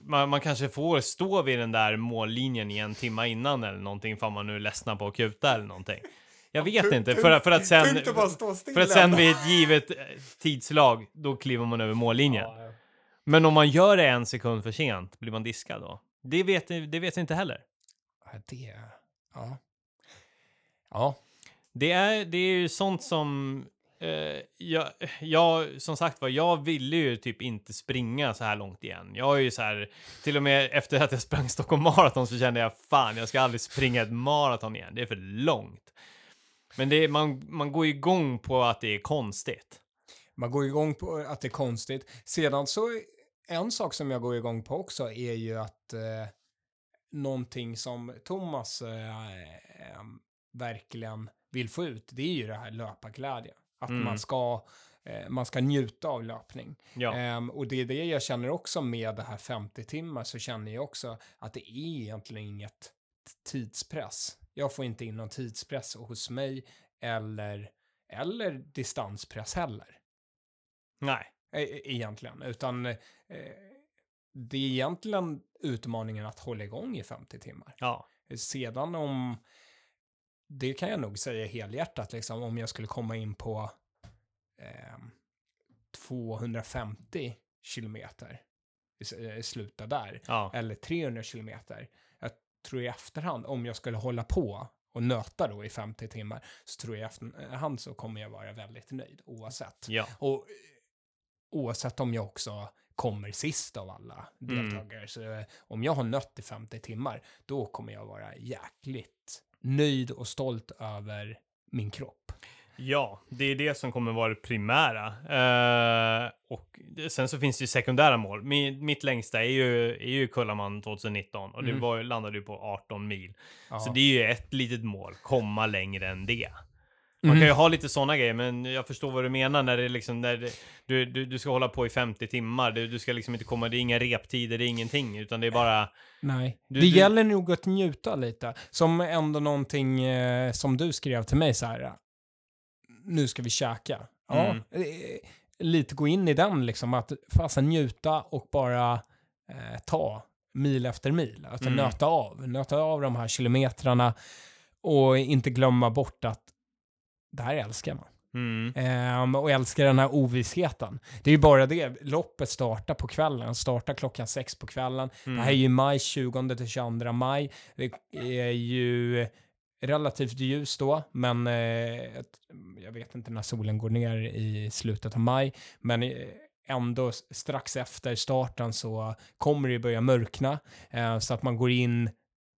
S1: man, man kanske får stå vid den där mållinjen i en timma innan eller någonting för man nu är ledsna på att kuta eller någonting. Jag vet inte, för, för att sen... För att sen vid ett givet eh, tidslag, då kliver man över mållinjen.
S2: Ja, ja.
S1: Men om man gör det en sekund för sent, blir man diskad då? Det vet, det vet jag inte heller.
S2: Ja, det... Ja. Ja.
S1: Det är, det är ju sånt som... Eh, jag, jag, som sagt var, jag ville ju typ inte springa så här långt igen. Jag är ju så här, till och med efter att jag sprang Stockholm Marathon så kände jag fan, jag ska aldrig springa ett maraton igen. Det är för långt. Men det är, man, man går igång på att det är konstigt.
S2: Man går igång på att det är konstigt. Sedan så, en sak som jag går igång på också är ju att eh, någonting som Thomas eh, eh, verkligen vill få ut, det är ju det här löparglädje. Att
S1: Mm.
S2: man, ska, eh, man ska njuta av löpning.
S1: Ja.
S2: Ehm, och det är det jag känner också med det här 50 timmar, så känner jag också att det är egentligen inget tidspress. Jag får inte in någon tidspress hos mig eller, eller distanspress heller.
S1: Nej.
S2: E- e- egentligen, utan eh, det är egentligen utmaningen att hålla igång i 50 timmar.
S1: Ja.
S2: Sedan om, det kan jag nog säga helhjärtat, liksom, om jag skulle komma in på eh, 250 kilometer, sluta där,
S1: Ja.
S2: eller 300 kilometer. Jag tror i efterhand, om jag skulle hålla på och nöta då i 50 timmar, så tror jag i efterhand så kommer jag vara väldigt nöjd oavsett.
S1: Ja.
S2: Och eh, oavsett om jag också kommer sist av alla
S1: Mm.
S2: deltagare. Så eh, om jag har nött i 50 timmar, då kommer jag vara jäkligt nöjd och stolt över min kropp.
S1: Ja, det är det som kommer vara det primära. Eh, och det- sen så finns det ju sekundära mål. Mi- mitt längsta är ju, är ju Kullaman 2019 och det
S2: Mm.
S1: var, landade ju på 18 mil.
S2: Ja.
S1: Så det är ju ett litet mål, komma längre än det. Man
S2: Mm.
S1: kan ju ha lite sådana grejer, men jag förstår vad du menar när det liksom, när det, du, du, du ska hålla på i 50 timmar, du, du ska liksom inte komma, det är inga reptider, det är ingenting, utan det är bara,
S2: Nej,
S1: Du-
S2: det gäller nog att njuta lite. Som ändå någonting eh, som du skrev till mig så här. Nu ska vi käka. Ja,
S1: Mm.
S2: eh, lite gå in i den liksom. Att fasen njuta och bara eh, ta mil efter mil. Att
S1: Mm.
S2: nöta av. Nöta av de här kilometrarna. Och inte glömma bort att det här älskar man.
S1: mm,
S2: Ehm, och älskar den här ovissheten. Det är ju bara det, loppet startar på kvällen, startar klockan sex på kvällen.
S1: mm,
S2: Det här är ju maj, 20 till 22 maj. Det är ju relativt ljust då, men eh, jag vet inte när solen går ner i slutet av maj. Men eh, ändå strax efter starten så kommer det börja mörkna, eh, så att man går in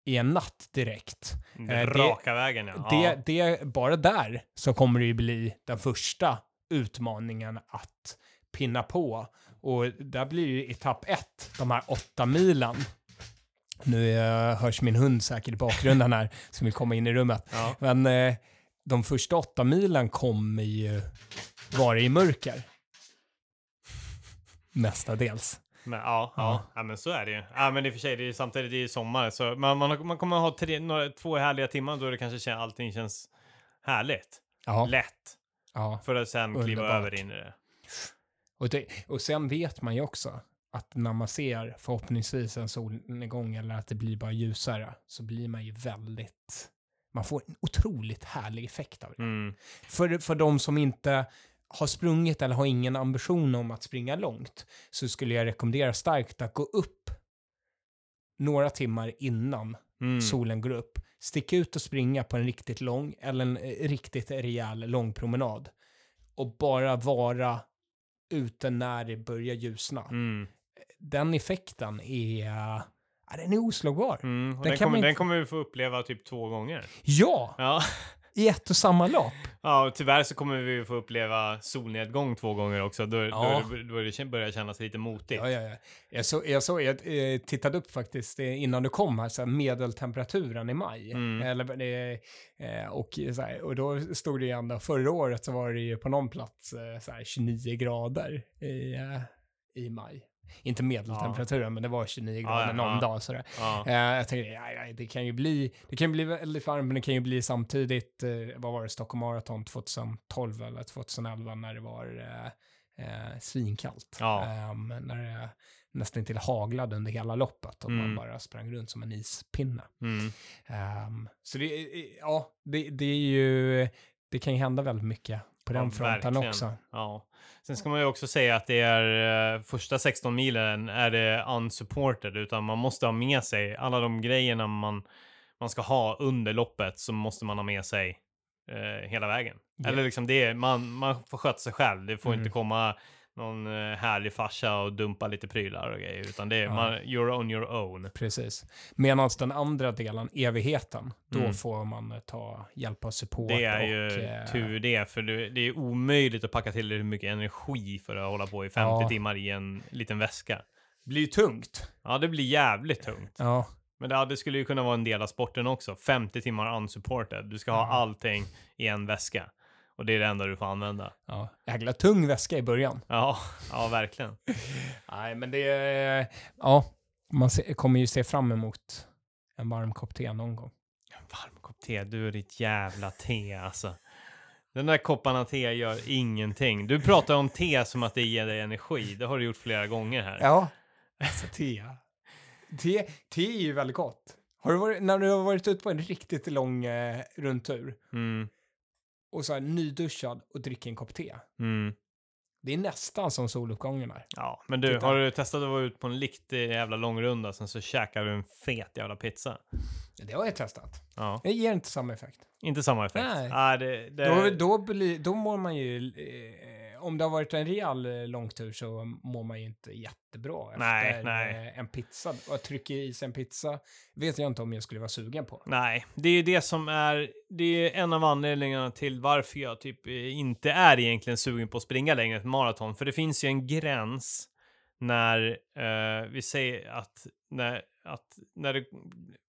S2: i en natt direkt.
S1: den
S2: eh, det-
S1: raka vägen ja.
S2: Det, det, bara där så kommer det ju bli den första utmaningen att pinna på. Och där blir ju etapp ett, de här åtta milen. Nu hörs min hund säkert i bakgrunden här, som vill komma in i rummet.
S1: ja.
S2: Men eh, de första åtta milen kommer ju vara i mörker. Mestadels.
S1: Men, ja, ja.
S2: Ja.
S1: ja, men så är det ju. Ja, men i och för sig, det är samtidigt det är sommar, så man, man, man kommer ha tre, några, två härliga timmar då det kanske kän, allting känns härligt.
S2: Ja.
S1: Lätt.
S2: ja.
S1: För att sen kliva
S2: Underbart.
S1: över in i det.
S2: Och, det, och sen vet man ju också att när man ser förhoppningsvis en solnedgång eller att det blir bara ljusare så blir man ju väldigt, man får en otroligt härlig effekt av det.
S1: Mm.
S2: För, för de som inte har sprungit eller har ingen ambition om att springa långt så skulle jag rekommendera starkt att gå upp några timmar innan
S1: Mm.
S2: solen går upp. Stick ut och springa på en riktigt lång eller en eh, riktigt rejäl lång promenad. Och bara vara ute när det börjar ljusna.
S1: Mm.
S2: Den effekten är, ja, den är oslagbar.
S1: Mm.
S2: Den
S1: den, kommer,
S2: man
S1: den
S2: inte-
S1: kommer vi få uppleva typ två gånger.
S2: Ja,
S1: Ja.
S2: i ett och samma lopp.
S1: ja, och tyvärr så kommer vi få uppleva solnedgång två gånger också. Då,
S2: Ja.
S1: då, då, då det börjar kännas lite motigt.
S2: Ja, ja, ja. Jag, så, jag, så, jag eh, tittade upp faktiskt eh, innan du kom här, så här, medeltemperaturen i maj.
S1: Mm.
S2: Eller, eh, och, här, och då stod det ju ändå, förra året så var det ju på någon plats så här, 29 grader i, i maj. Inte medeltemperaturen, men det var 29 grader
S1: ja,
S2: någon
S1: ja.
S2: dag. Sådär.
S1: Ja.
S2: Eh, jag tänkte, ja, ja, det kan ju bli, det kan bli väldigt varmt, men det kan ju bli samtidigt, eh, vad var det, Stockholm Marathon 2012 eller 2011 när det var eh, eh, svinkallt.
S1: Ja.
S2: Ehm, när det nästan till haglade under hela loppet och man
S1: Mm.
S2: bara sprang runt som en ispinne.
S1: Mm.
S2: Ehm, så det, ja, det, det är ju, det kan ju hända väldigt mycket på den
S1: Ja,
S2: fronten
S1: verkligen.
S2: också.
S1: Ja. Sen ska man ju också säga att det är eh, första 16 milen är det unsupported, utan man måste ha med sig alla de grejerna man, man ska ha under loppet, så måste man ha med sig eh, hela vägen.
S2: Ja.
S1: Eller liksom det, man, man får sköta sig själv. Det får
S2: Mm.
S1: inte komma någon eh, härlig farsa och dumpa lite prylar och grejer, utan det är
S2: Ja.
S1: man, you're on your own.
S2: Precis. Medan den andra delen, evigheten, då
S1: Mm.
S2: får man eh, ta hjälp av support.
S1: Det är
S2: och,
S1: ju
S2: eh,
S1: tur det, för det, det är omöjligt att packa till hur mycket energi för att hålla på i 50
S2: Ja.
S1: timmar i en liten väska.
S2: blir ju tungt.
S1: Ja, det blir jävligt tungt.
S2: Ja,
S1: Men det, det skulle ju kunna vara en del av sporten också. 50 timmar unsupported. Du ska ha allting i en väska. Och det är det enda du får använda.
S2: ja. Jäkla tung väska i början.
S1: Ja, ja verkligen.
S2: Nej, men det är... Ja, man kommer ju se fram emot en varm kopp te någon gång.
S1: Varm kopp te, du och ditt jävla te alltså. Den där kopparna te gör ingenting. Du pratar om te som att det ger dig energi. Det har du gjort flera gånger här.
S2: Ja, alltså te. Te, te är ju väldigt gott. Har du varit, när du har varit ute på en riktigt lång eh, rundtur
S1: Mm,
S2: och så här nyduschad och dricker en kopp te.
S1: mm.
S2: Det är nästan som soluppgången där.
S1: Ja, men du,
S2: Titta.
S1: har du testat att vara ute på en riktig jävla långrunda sen så käkar du en fet jävla pizza?
S2: Det har jag testat.
S1: Ja,
S2: Det ger inte samma effekt.
S1: inte samma effekt.
S2: Nej.
S1: Nej, det, det...
S2: Då, då, blir, då mår man ju... Om det har varit en rejäl eh, långtur så mår man ju inte jättebra efter
S1: Nej, nej.
S2: Eh, en pizza. Och trycka i sig en pizza vet jag inte om jag skulle vara sugen på.
S1: Nej, det är det som är, det är en av anledningarna till varför jag typ eh, inte är egentligen sugen på att springa längre ett maraton. För det finns ju en gräns när eh, vi säger att när, att när det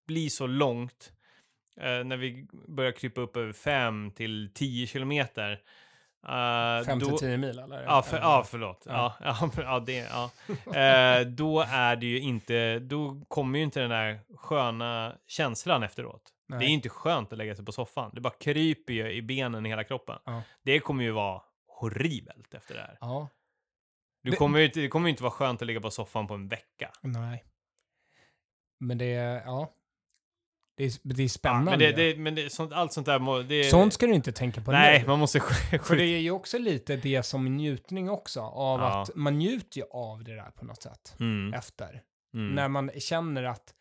S1: blir så långt, eh, när vi börjar krypa upp över 5 till 10 kilometer. Eh,
S2: 5 till
S1: då-
S2: 10 mil eller?
S1: Ja, för, ja förlåt.
S2: Ja.
S1: Ja. Ja, det, ja. Eh, då är det ju inte, då kommer ju inte den där sköna känslan efteråt.
S2: Nej.
S1: Det är ju inte skönt att lägga sig på soffan. Det bara kryper ju i benen i hela kroppen.
S2: Ja.
S1: Det kommer ju vara horribelt efter det här.
S2: Ja,
S1: Du
S2: Det-
S1: kommer ju inte, det kommer ju inte vara skönt att ligga på soffan på en vecka.
S2: nej. Men det ja. Det är, det är
S1: Ja,
S2: spännande.
S1: men det, det, men det, sånt, allt sånt där, må- det,
S2: Sånt ska du inte tänka på
S1: nej,
S2: nu.
S1: man måste
S2: För det är ju också lite det som njutning också, av
S1: Ja.
S2: att man njuter ju av det där på något sätt
S1: Mm,
S2: efter.
S1: mm.
S2: När man känner att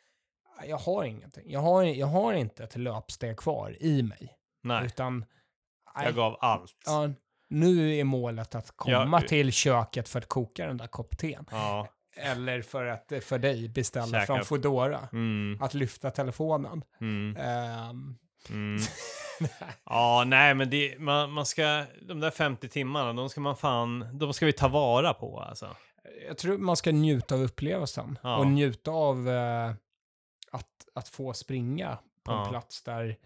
S2: "Ah, jag har ingenting. Jag har, jag har inte ett löpsteg kvar i mig.
S1: Nej,
S2: Utan
S1: jag gav allt.
S2: ja, nu är målet att komma
S1: Ja,
S2: till köket för att koka den där kopp teen.
S1: Ja.
S2: Eller för att för dig beställa
S1: Käka.
S2: från Foodora.
S1: Mm,
S2: Att lyfta telefonen.
S1: mm.
S2: Ehm,
S1: Mm. Ja, nej, men det, man, man ska, de där 50 timmarna, de ska man fan, de ska vi ta vara på alltså.
S2: jag tror man ska njuta av upplevelsen.
S1: Ja.
S2: Och njuta av eh, att, att få springa på en
S1: Ja.
S2: plats där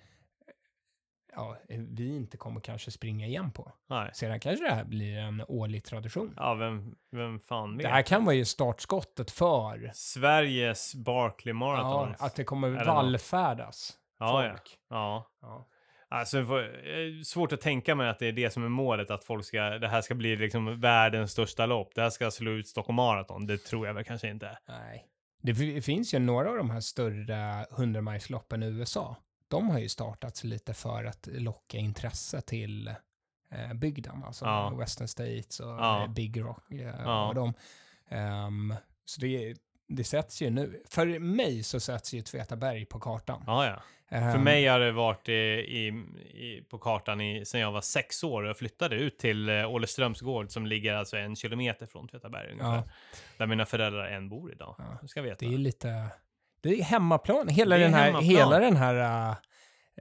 S2: ja, vi inte kommer kanske springa igen på.
S1: Nej.
S2: Sedan kanske det här blir en årlig tradition.
S1: Ja, vem, vem fan vet?
S2: Det här kan vara ju startskottet för
S1: Sveriges Barkley Marathon.
S2: ja, att det kommer vallfärdas
S1: ja,
S2: folk.
S1: ja.
S2: Ja.
S1: Alltså, eh, svårt att tänka mig att det är det som är målet, att folk ska, det här ska bli liksom världens största lopp. Det här ska slå ut Stockholm Marathon. Det tror jag väl kanske inte.
S2: Nej. Det fi- finns ju några av de här större 100-milsloppen i USA. De har ju startats lite för att locka intresse till eh, bygden, alltså
S1: Ja.
S2: Western States och
S1: Ja.
S2: eh, Big Rock eh,
S1: Ja.
S2: och de. Ehm, så det, det sätts ju nu, för mig så sätts ju Tvetaberg på kartan.
S1: Ja, ja. För
S2: Ehm,
S1: mig har det varit i, i, i, på kartan i, sen jag var sex år och jag flyttade ut till eh, Åleströms gård som ligger alltså en kilometer från Tvetaberg ungefär.
S2: Ja.
S1: Där mina föräldrar än bor idag.
S2: Ja.
S1: Du ska veta.
S2: Det är lite, det är hemmaplan, hela
S1: är
S2: den här,
S1: hemmaplan.
S2: hela den här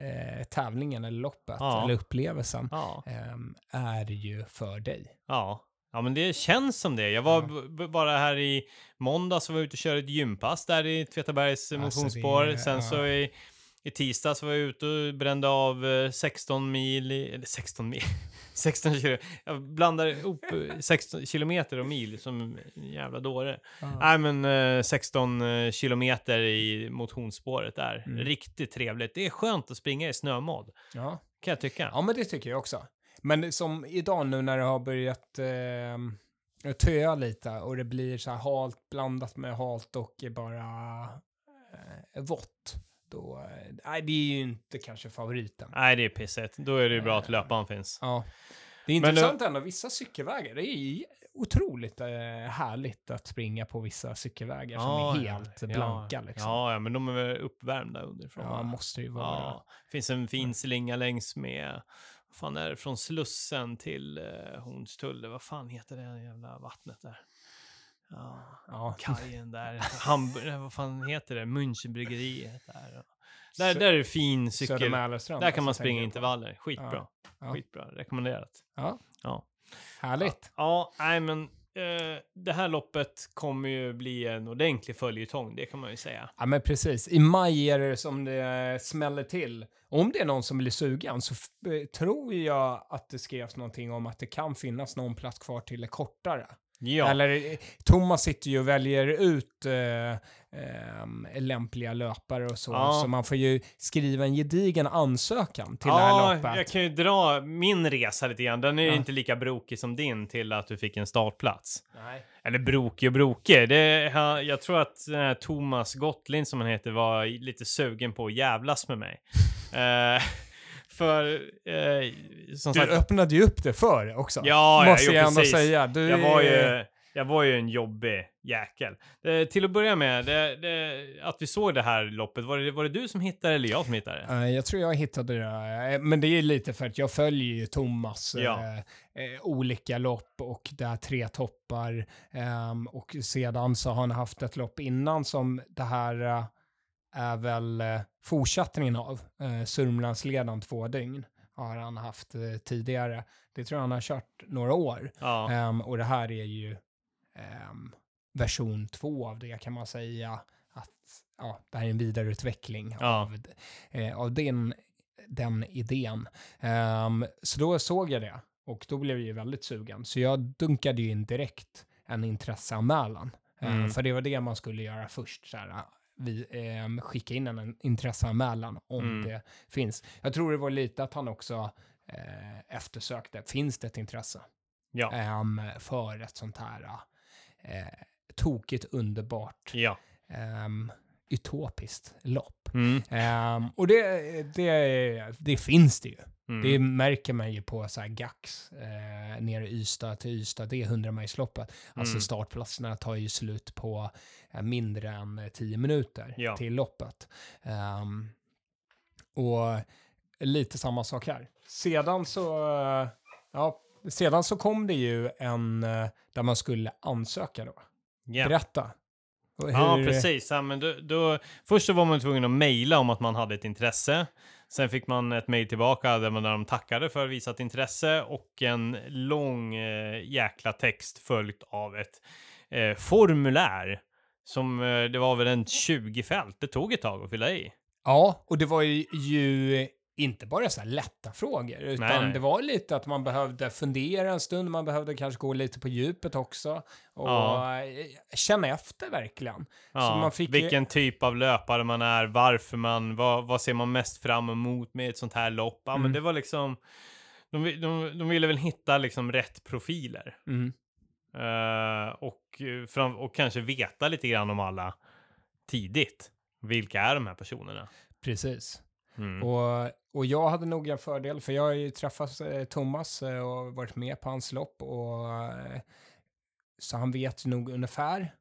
S2: eh, tävlingen eller loppet
S1: Ja.
S2: eller upplevelsen
S1: Ja,
S2: ehm, är ju för dig.
S1: ja. Ja, men det känns som det. Jag var
S2: Ja.
S1: bara här i måndags och var ute och körde ett gympass där i Tvetabergs
S2: Alltså,
S1: motionsspår.
S2: det-
S1: Sen så i, i tisdags var jag ute och brände av eh, 16 mil, i, eller 16 mil, 16 kilo. Jag blandar ihop eh, 16 kilometer och mil som en jävla dåre. Nej men eh, 16 eh, kilometer i motionsspåret där.
S2: Mm.
S1: Riktigt trevligt. Det är skönt att springa i snömodd,
S2: Ja.
S1: kan jag tycka.
S2: Ja, men det tycker jag också. Men som idag nu när det har börjat eh, töa lite och det blir så här halt blandat med halt och bara eh, vått. Då, eh, nej, det är ju inte kanske favoriten.
S1: Nej, det är pissigt. Då är det ju bra att
S2: Eh.
S1: löparen finns.
S2: Ja. Det är intressant ändå, vissa cykelvägar, det är otroligt eh, härligt att springa på vissa cykelvägar som är
S1: ja,
S2: helt
S1: ja,
S2: blanka liksom.
S1: Ja, ja, men de är väl uppvärmda underifrån.
S2: Ja, måste det ju vara.
S1: Ja, finns en fin slinga längs med, vad fan är det, från Slussen till eh, Hornstull, vad fan heter det jävla vattnet där? Ja,
S2: Ja.
S1: kajen där, Hamburg, vad fan heter det, Münchenbryggeriet där. Där, där är fin
S2: Söder
S1: cykel, där kan man
S2: alltså,
S1: springa intervaller, skitbra.
S2: Ja.
S1: Skitbra, rekommenderat.
S2: Ja,
S1: Ja.
S2: härligt.
S1: Ja, nej men eh, det här loppet kommer ju bli en ordentlig följetong, det kan man ju säga.
S2: Ja, men precis. I maj är det som det smäller till. Om det är någon som blir sugen så eh, tror jag att det skrevs någonting om att det kan finnas någon plats kvar till det kortare.
S1: Ja,
S2: Eller eh, Thomas sitter ju och väljer ut eh, ehm, lämpliga löpare och så.
S1: Ja.
S2: Så man får ju skriva en gedigen ansökan till det här
S1: ja
S2: loppet.
S1: jag kan ju dra min resa lite grann. Den är ju
S2: Ja.
S1: inte lika brokig som din till att du fick en startplats.
S2: Nej.
S1: Eller brokig och brokig. Det, jag tror att eh, Thomas Gottlind som han heter var lite sugen på att jävlas med mig. Eh, för, eh, som
S2: Du
S1: sagt,
S2: öppnade ju upp det för också.
S1: Ja, ja,
S2: Måste
S1: jo,
S2: jag ändå
S1: precis.
S2: säga. Du,
S1: jag var ju, jag var ju en jobbig jäkel. Eh, till att börja med, det, det, att vi såg det här loppet, var det, var det du som hittade eller jag som hittade?
S2: Eh, Jag tror jag hittade det. Eh, Men det är lite för att jag följer ju Thomas
S1: Ja.
S2: eh, eh, olika lopp och det är tre toppar. ehm, och sedan så har han haft ett lopp innan som det här eh, är väl eh, fortsättningen av. Eh, Sörmlandsledan två dygn har han haft eh, tidigare. Det tror jag han har kört några år.
S1: Ja.
S2: Ehm, och det här är ju ehm, version två av det kan man säga. Att ja, det här är en vidareutveckling
S1: Ja.
S2: av, eh, av den, den idén. Ehm, så då såg jag det och då blev jag ju väldigt sugen. Så jag dunkade ju in direkt en intresseanmälan. Ehm,
S1: Mm.
S2: för det var det man skulle göra först. Så här, vi, ehm, skicka in en intresseanmälan om
S1: Mm.
S2: det finns. Jag tror det var lite att han också eh, eftersökte, finns det ett intresse
S1: Ja.
S2: ehm, för ett sånt här eh, tokigt, underbart,
S1: Ja.
S2: ehm, utopiskt lopp.
S1: Mm.
S2: Ehm, och det, det, det finns det ju.
S1: Mm.
S2: Det märker man ju på så här Gax eh, nere i Ystad till Ystad, det är 100 majsloppet. Alltså
S1: Mm.
S2: startplatserna tar ju slut på eh, mindre än 10 minuter
S1: Ja.
S2: till loppet. Ehm, och lite samma sak här. Sedan så, eh, ja, sedan så kom det ju en eh, där man skulle ansöka då.
S1: Ja.
S2: Berätta. Och
S1: Ja,
S2: hur-
S1: precis. Ja, men då, då, först så var man tvungen att mejla om att man hade ett intresse. Sen fick man ett mejl tillbaka där, man, där de tackade för visat intresse och en lång eh, jäkla text följt av ett eh, formulär. Som eh, det var väl en 20 fält. Det tog ett tag att fylla i.
S2: Ja, och det var ju, ju inte bara så här lätta frågor, utan
S1: Nej, nej.
S2: det var lite att man behövde fundera en stund, man behövde kanske gå lite på djupet också och
S1: Ja.
S2: känna efter verkligen.
S1: Ja,
S2: fick ju-
S1: vilken typ av löpare man är, varför man, vad, vad ser man mest fram emot med ett sånt här lopp. Ja,
S2: Mm.
S1: men det var liksom, de, de, de ville väl hitta liksom rätt profiler.
S2: Mm.
S1: Eh, och, eh, fram, och kanske veta lite grann om alla tidigt. Vilka är de här personerna?
S2: Precis.
S1: Mm.
S2: Och, och jag hade nog en fördel, för jag har ju träffat eh, Thomas eh, och varit med på hans lopp. Och, eh, så han vet nog ungefär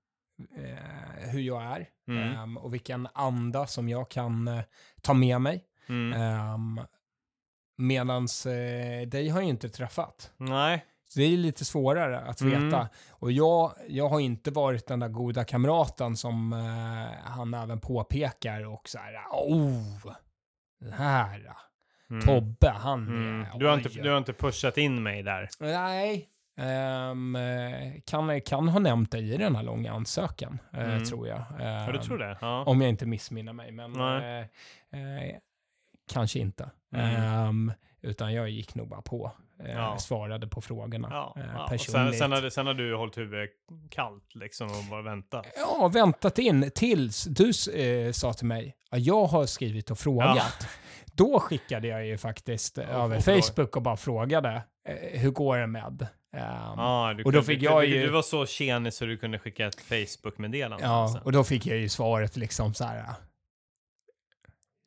S2: eh, hur jag är
S1: Mm.
S2: ehm, och vilken anda som jag kan eh, ta med mig.
S1: Mm.
S2: Um, medans eh, dig har jag inte träffat.
S1: Nej.
S2: Så det är lite svårare att
S1: Mm.
S2: veta. Och jag, jag har inte varit den där goda kamraten som eh, han även påpekar och så här, oh, den här,
S1: Mm.
S2: Tobbe, han
S1: Mm.
S2: är,
S1: Du, har inte, du har inte pushat in mig där.
S2: Nej, ehm, eh, kan, kan ha nämnt dig i den här långa ansökan, eh,
S1: Mm.
S2: tror jag.
S1: Ja, du
S2: Ehm,
S1: tror det? Ja.
S2: Om jag inte missminner mig, men eh, eh, kanske inte. Ehm, utan jag gick nog bara på,
S1: Ja.
S2: svarade på frågorna
S1: Ja, ja. Och Sen,
S2: personligt.
S1: sen, har du, sen har du hållit huvudet kallt liksom och bara väntat.
S2: Ja, väntat in tills du eh, sa till mig jag har skrivit och frågat. Då skickade jag ju faktiskt eh, över. Facebook och bara frågade eh, hur går det med?
S1: Ja, du,
S2: och då
S1: kunde-
S2: fick
S1: du,
S2: jag
S1: du,
S2: ju-
S1: du var så tjenig så du kunde skicka ett Facebook-meddelande.
S2: Ja,
S1: alltså.
S2: och då fick jag ju svaret liksom så här.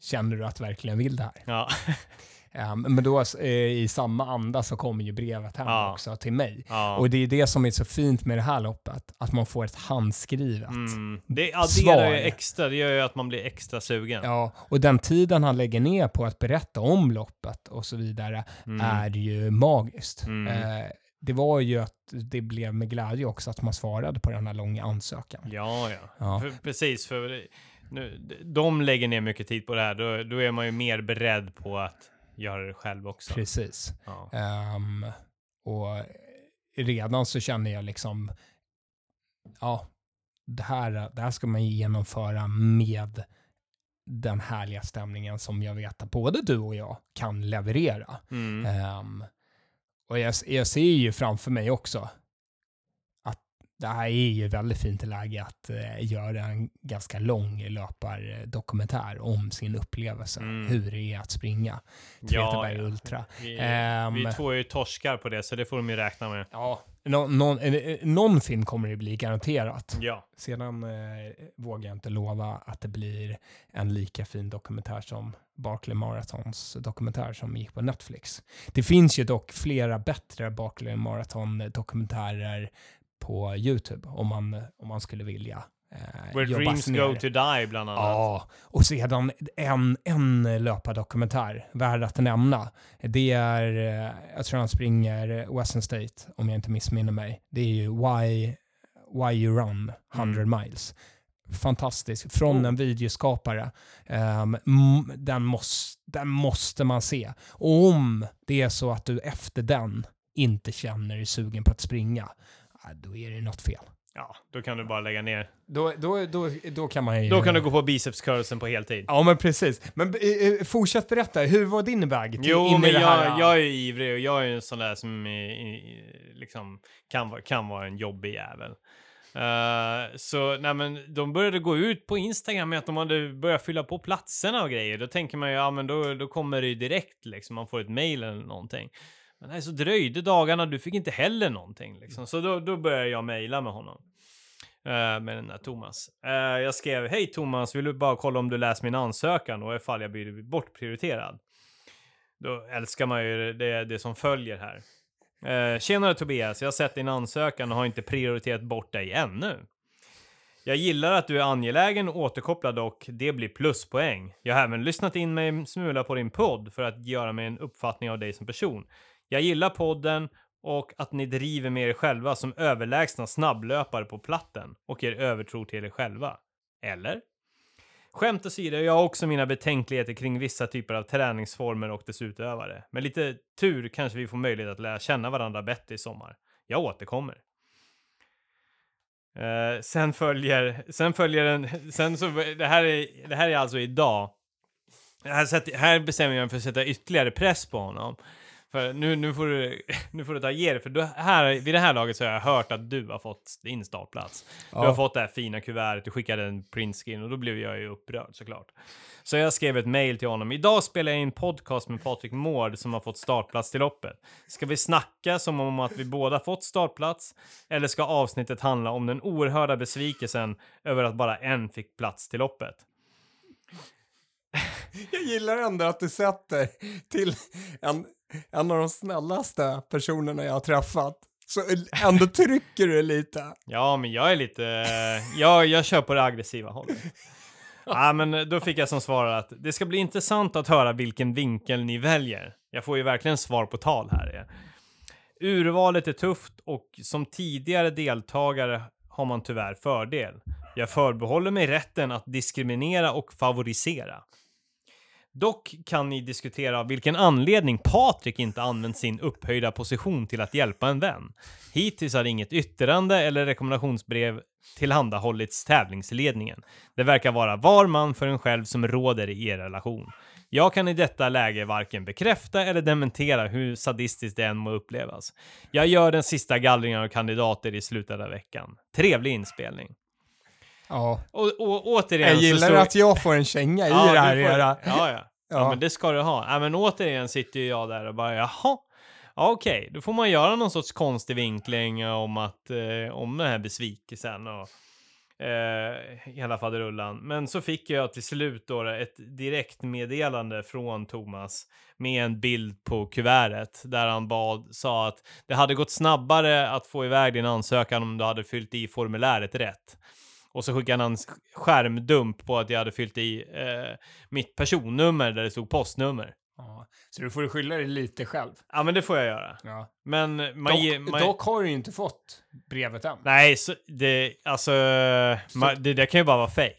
S2: Känner du att du verkligen vill det här?
S1: ja.
S2: Um, men då uh, i samma anda så kommer ju brevet hem ja. också till mig.
S1: Ja.
S2: Och det är det som är så fint med det här loppet, att man får ett handskrivet
S1: mm. Det adderar ju extra, det gör ju att man blir extra sugen.
S2: Ja, och den tiden han lägger ner på att berätta om loppet och så vidare mm. är ju magiskt. Uh, det var ju att det blev med glädje också att man svarade på den här långa ansökan.
S1: Ja, ja. ja. För, precis. För nu, de lägger ner mycket tid på det här. Då, då är man ju mer beredd på att göra det själv också.
S2: Precis. Ja. Um, och redan så känner jag liksom, ja, det här, det här ska man genomföra med den härliga stämningen som jag vet att både du och jag kan leverera.
S1: Mm.
S2: Um, och jag, jag ser ju framför mig också det här är ju väldigt fint läge att eh, göra en ganska lång löpardokumentär om sin upplevelse, mm. hur det är att springa Treteberg ja, Ultra.
S1: Vi, um, vi två är ju torskar på det, så det får de ju räkna med.
S2: Ja, Nå, någon, någon film kommer det bli garanterat.
S1: Ja.
S2: Sedan eh, vågar jag inte lova att det blir en lika fin dokumentär som Barkley Marathons dokumentär som gick på Netflix. Det finns ju dock flera bättre Barkley Marathon dokumentärer på YouTube om man, om man skulle vilja
S1: Eh, Where Dreams ner. Go To Die bland annat.
S2: Ja, och sedan en, en löpardokumentär värd att nämna. Det är, eh, jag tror han springer Western State, om jag inte missminner mig. Det är ju Why, Why You Run 100 mm. Miles. Fantastisk, från oh. en videoskapare. Um, den, måste, den måste man se. Och om det är så att du efter den inte känner dig sugen på att springa, då är det något fel.
S1: Ja, då kan du bara lägga ner.
S2: Då, då, då, då kan man ju...
S1: Då kan du gå på bicepscursen på heltid.
S2: Ja, men precis. Men eh, fortsätt berätta, hur var din väg till,
S1: jo,
S2: in
S1: men
S2: i det här?
S1: Jag, jag är ivrig och jag är en sån där som liksom, kan, kan vara en jobbig jävel. Uh, så nej, men de började gå ut på Instagram med att de hade börjat fylla på platserna och grejer. Då tänker man ju, ja men då, då kommer det ju direkt liksom, man får ett mail eller någonting. Men nej, så dröjde dagarna, du fick inte heller någonting liksom. Så då, då började jag mejla med honom. Uh, med den där Thomas. Uh, jag skrev, hej Thomas, vill du bara kolla om du läst min ansökan och ifall jag blir bortprioriterad? Då älskar man ju det, det som följer här. Uh, tjenare Tobias, jag har sett din ansökan och har inte prioriterat bort dig ännu. Jag gillar att du är angelägen och återkopplad och det blir pluspoäng. Jag har även lyssnat in mig en smula på din podd för att göra mig en uppfattning av dig som person. Jag gillar podden och att ni driver med er själva som överlägsna snabblöpare på platten och er övertro till er själva. Eller? Skämt åsido, jag har också mina betänkligheter kring vissa typer av träningsformer och dess utövare. Med lite tur kanske vi får möjlighet att lära känna varandra bättre i sommar. Jag återkommer. Uh, sen följer, sen följer en, sen så, det här är, det här är alltså idag. Här, här bestämmer jag mig för att sätta ytterligare press på honom. För nu, nu, får du, nu får du ta ge det, för du, här, vid det här laget så har jag hört att du har fått din startplats. Ja. Du har fått det här fina kuvertet, du skickade en printscreen och då blev jag ju upprörd såklart. Så jag skrev ett mail till honom. Idag spelar jag in podcast med Patrik Mård som har fått startplats till loppet. Ska vi snacka som om att vi båda fått startplats? Eller ska avsnittet handla om den oerhörda besvikelsen över att bara en fick plats till loppet?
S2: Jag gillar ändå att du sätter till en en av de snällaste personerna jag har träffat. Så ändå trycker du lite.
S1: Ja, men jag är lite... Jag, jag kör på det aggressiva hållet. Ja, men då fick jag som svar att det ska bli intressant att höra vilken vinkel ni väljer. Jag får ju verkligen svar på tal här. Urvalet är tufft och som tidigare deltagare har man tyvärr fördel. Jag förbehåller mig rätten att diskriminera och favorisera. Dock kan ni diskutera av vilken anledning Patrik inte använt sin upphöjda position till att hjälpa en vän. Hittills har inget yttrande eller rekommendationsbrev tillhandahållits tävlingsledningen. Det verkar vara var man för en själv som råder i er relation. Jag kan i detta läge varken bekräfta eller dementera hur sadistiskt det än må upplevas. Jag gör den sista gallringen av kandidater i slutet av veckan. Trevlig inspelning.
S2: Ja.
S1: Och, och återigen
S2: Jag gillar så att jag får en känga i ja, det här.
S1: Får, ja, ja, ja. Ja, men det ska du ha. Ja, men återigen sitter ju jag där och bara, jaha. Okej, okay. då får man göra någon sorts konstig vinkling om att, eh, om den här besvikelsen och Eh, hela faderullan. Men så fick jag till slut då ett direktmeddelande från Thomas med en bild på kuvertet där han bad, sa att det hade gått snabbare att få iväg din ansökan om du hade fyllt i formuläret rätt. Och så skickade han en skärmdump på att jag hade fyllt i eh, mitt personnummer där det stod postnummer.
S2: Ja. Så du får skylla dig lite själv.
S1: Ja, men det får jag göra.
S2: Ja.
S1: Men man,
S2: Dock,
S1: ge- man,
S2: dock har du ju inte fått brevet än.
S1: Nej, så det, alltså, man, det där kan ju bara vara fake.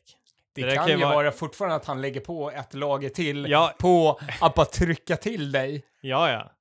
S2: Det,
S1: det
S2: kan
S1: kan
S2: ju
S1: ju vara-
S2: vara fortfarande att han lägger på ett lager till
S1: Ja.
S2: på att bara trycka till dig.
S1: Ja, ja.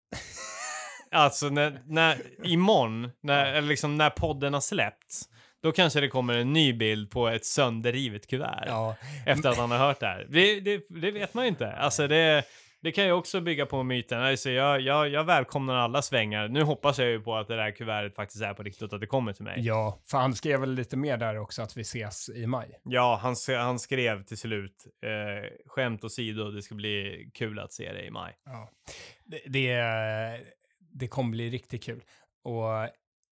S1: Alltså, när, när, imorgon, när, eller liksom när podden har släppts, då kanske det kommer en ny bild på ett sönderrivet kuvert.
S2: Ja.
S1: Efter att han har hört det här. Det, det, det vet man ju inte. Alltså, det, det kan ju också bygga på myten. Alltså, jag, jag, jag välkomnar alla svängar. Nu hoppas jag ju på att det där kuvertet faktiskt är på riktigt och att det kommer till mig.
S2: ja, för han skrev väl lite mer där också att vi ses i maj.
S1: Ja, han, han skrev till slut, eh, skämt åsido, det ska bli kul att se dig i maj.
S2: Ja. Det, det, det kommer bli riktigt kul. Och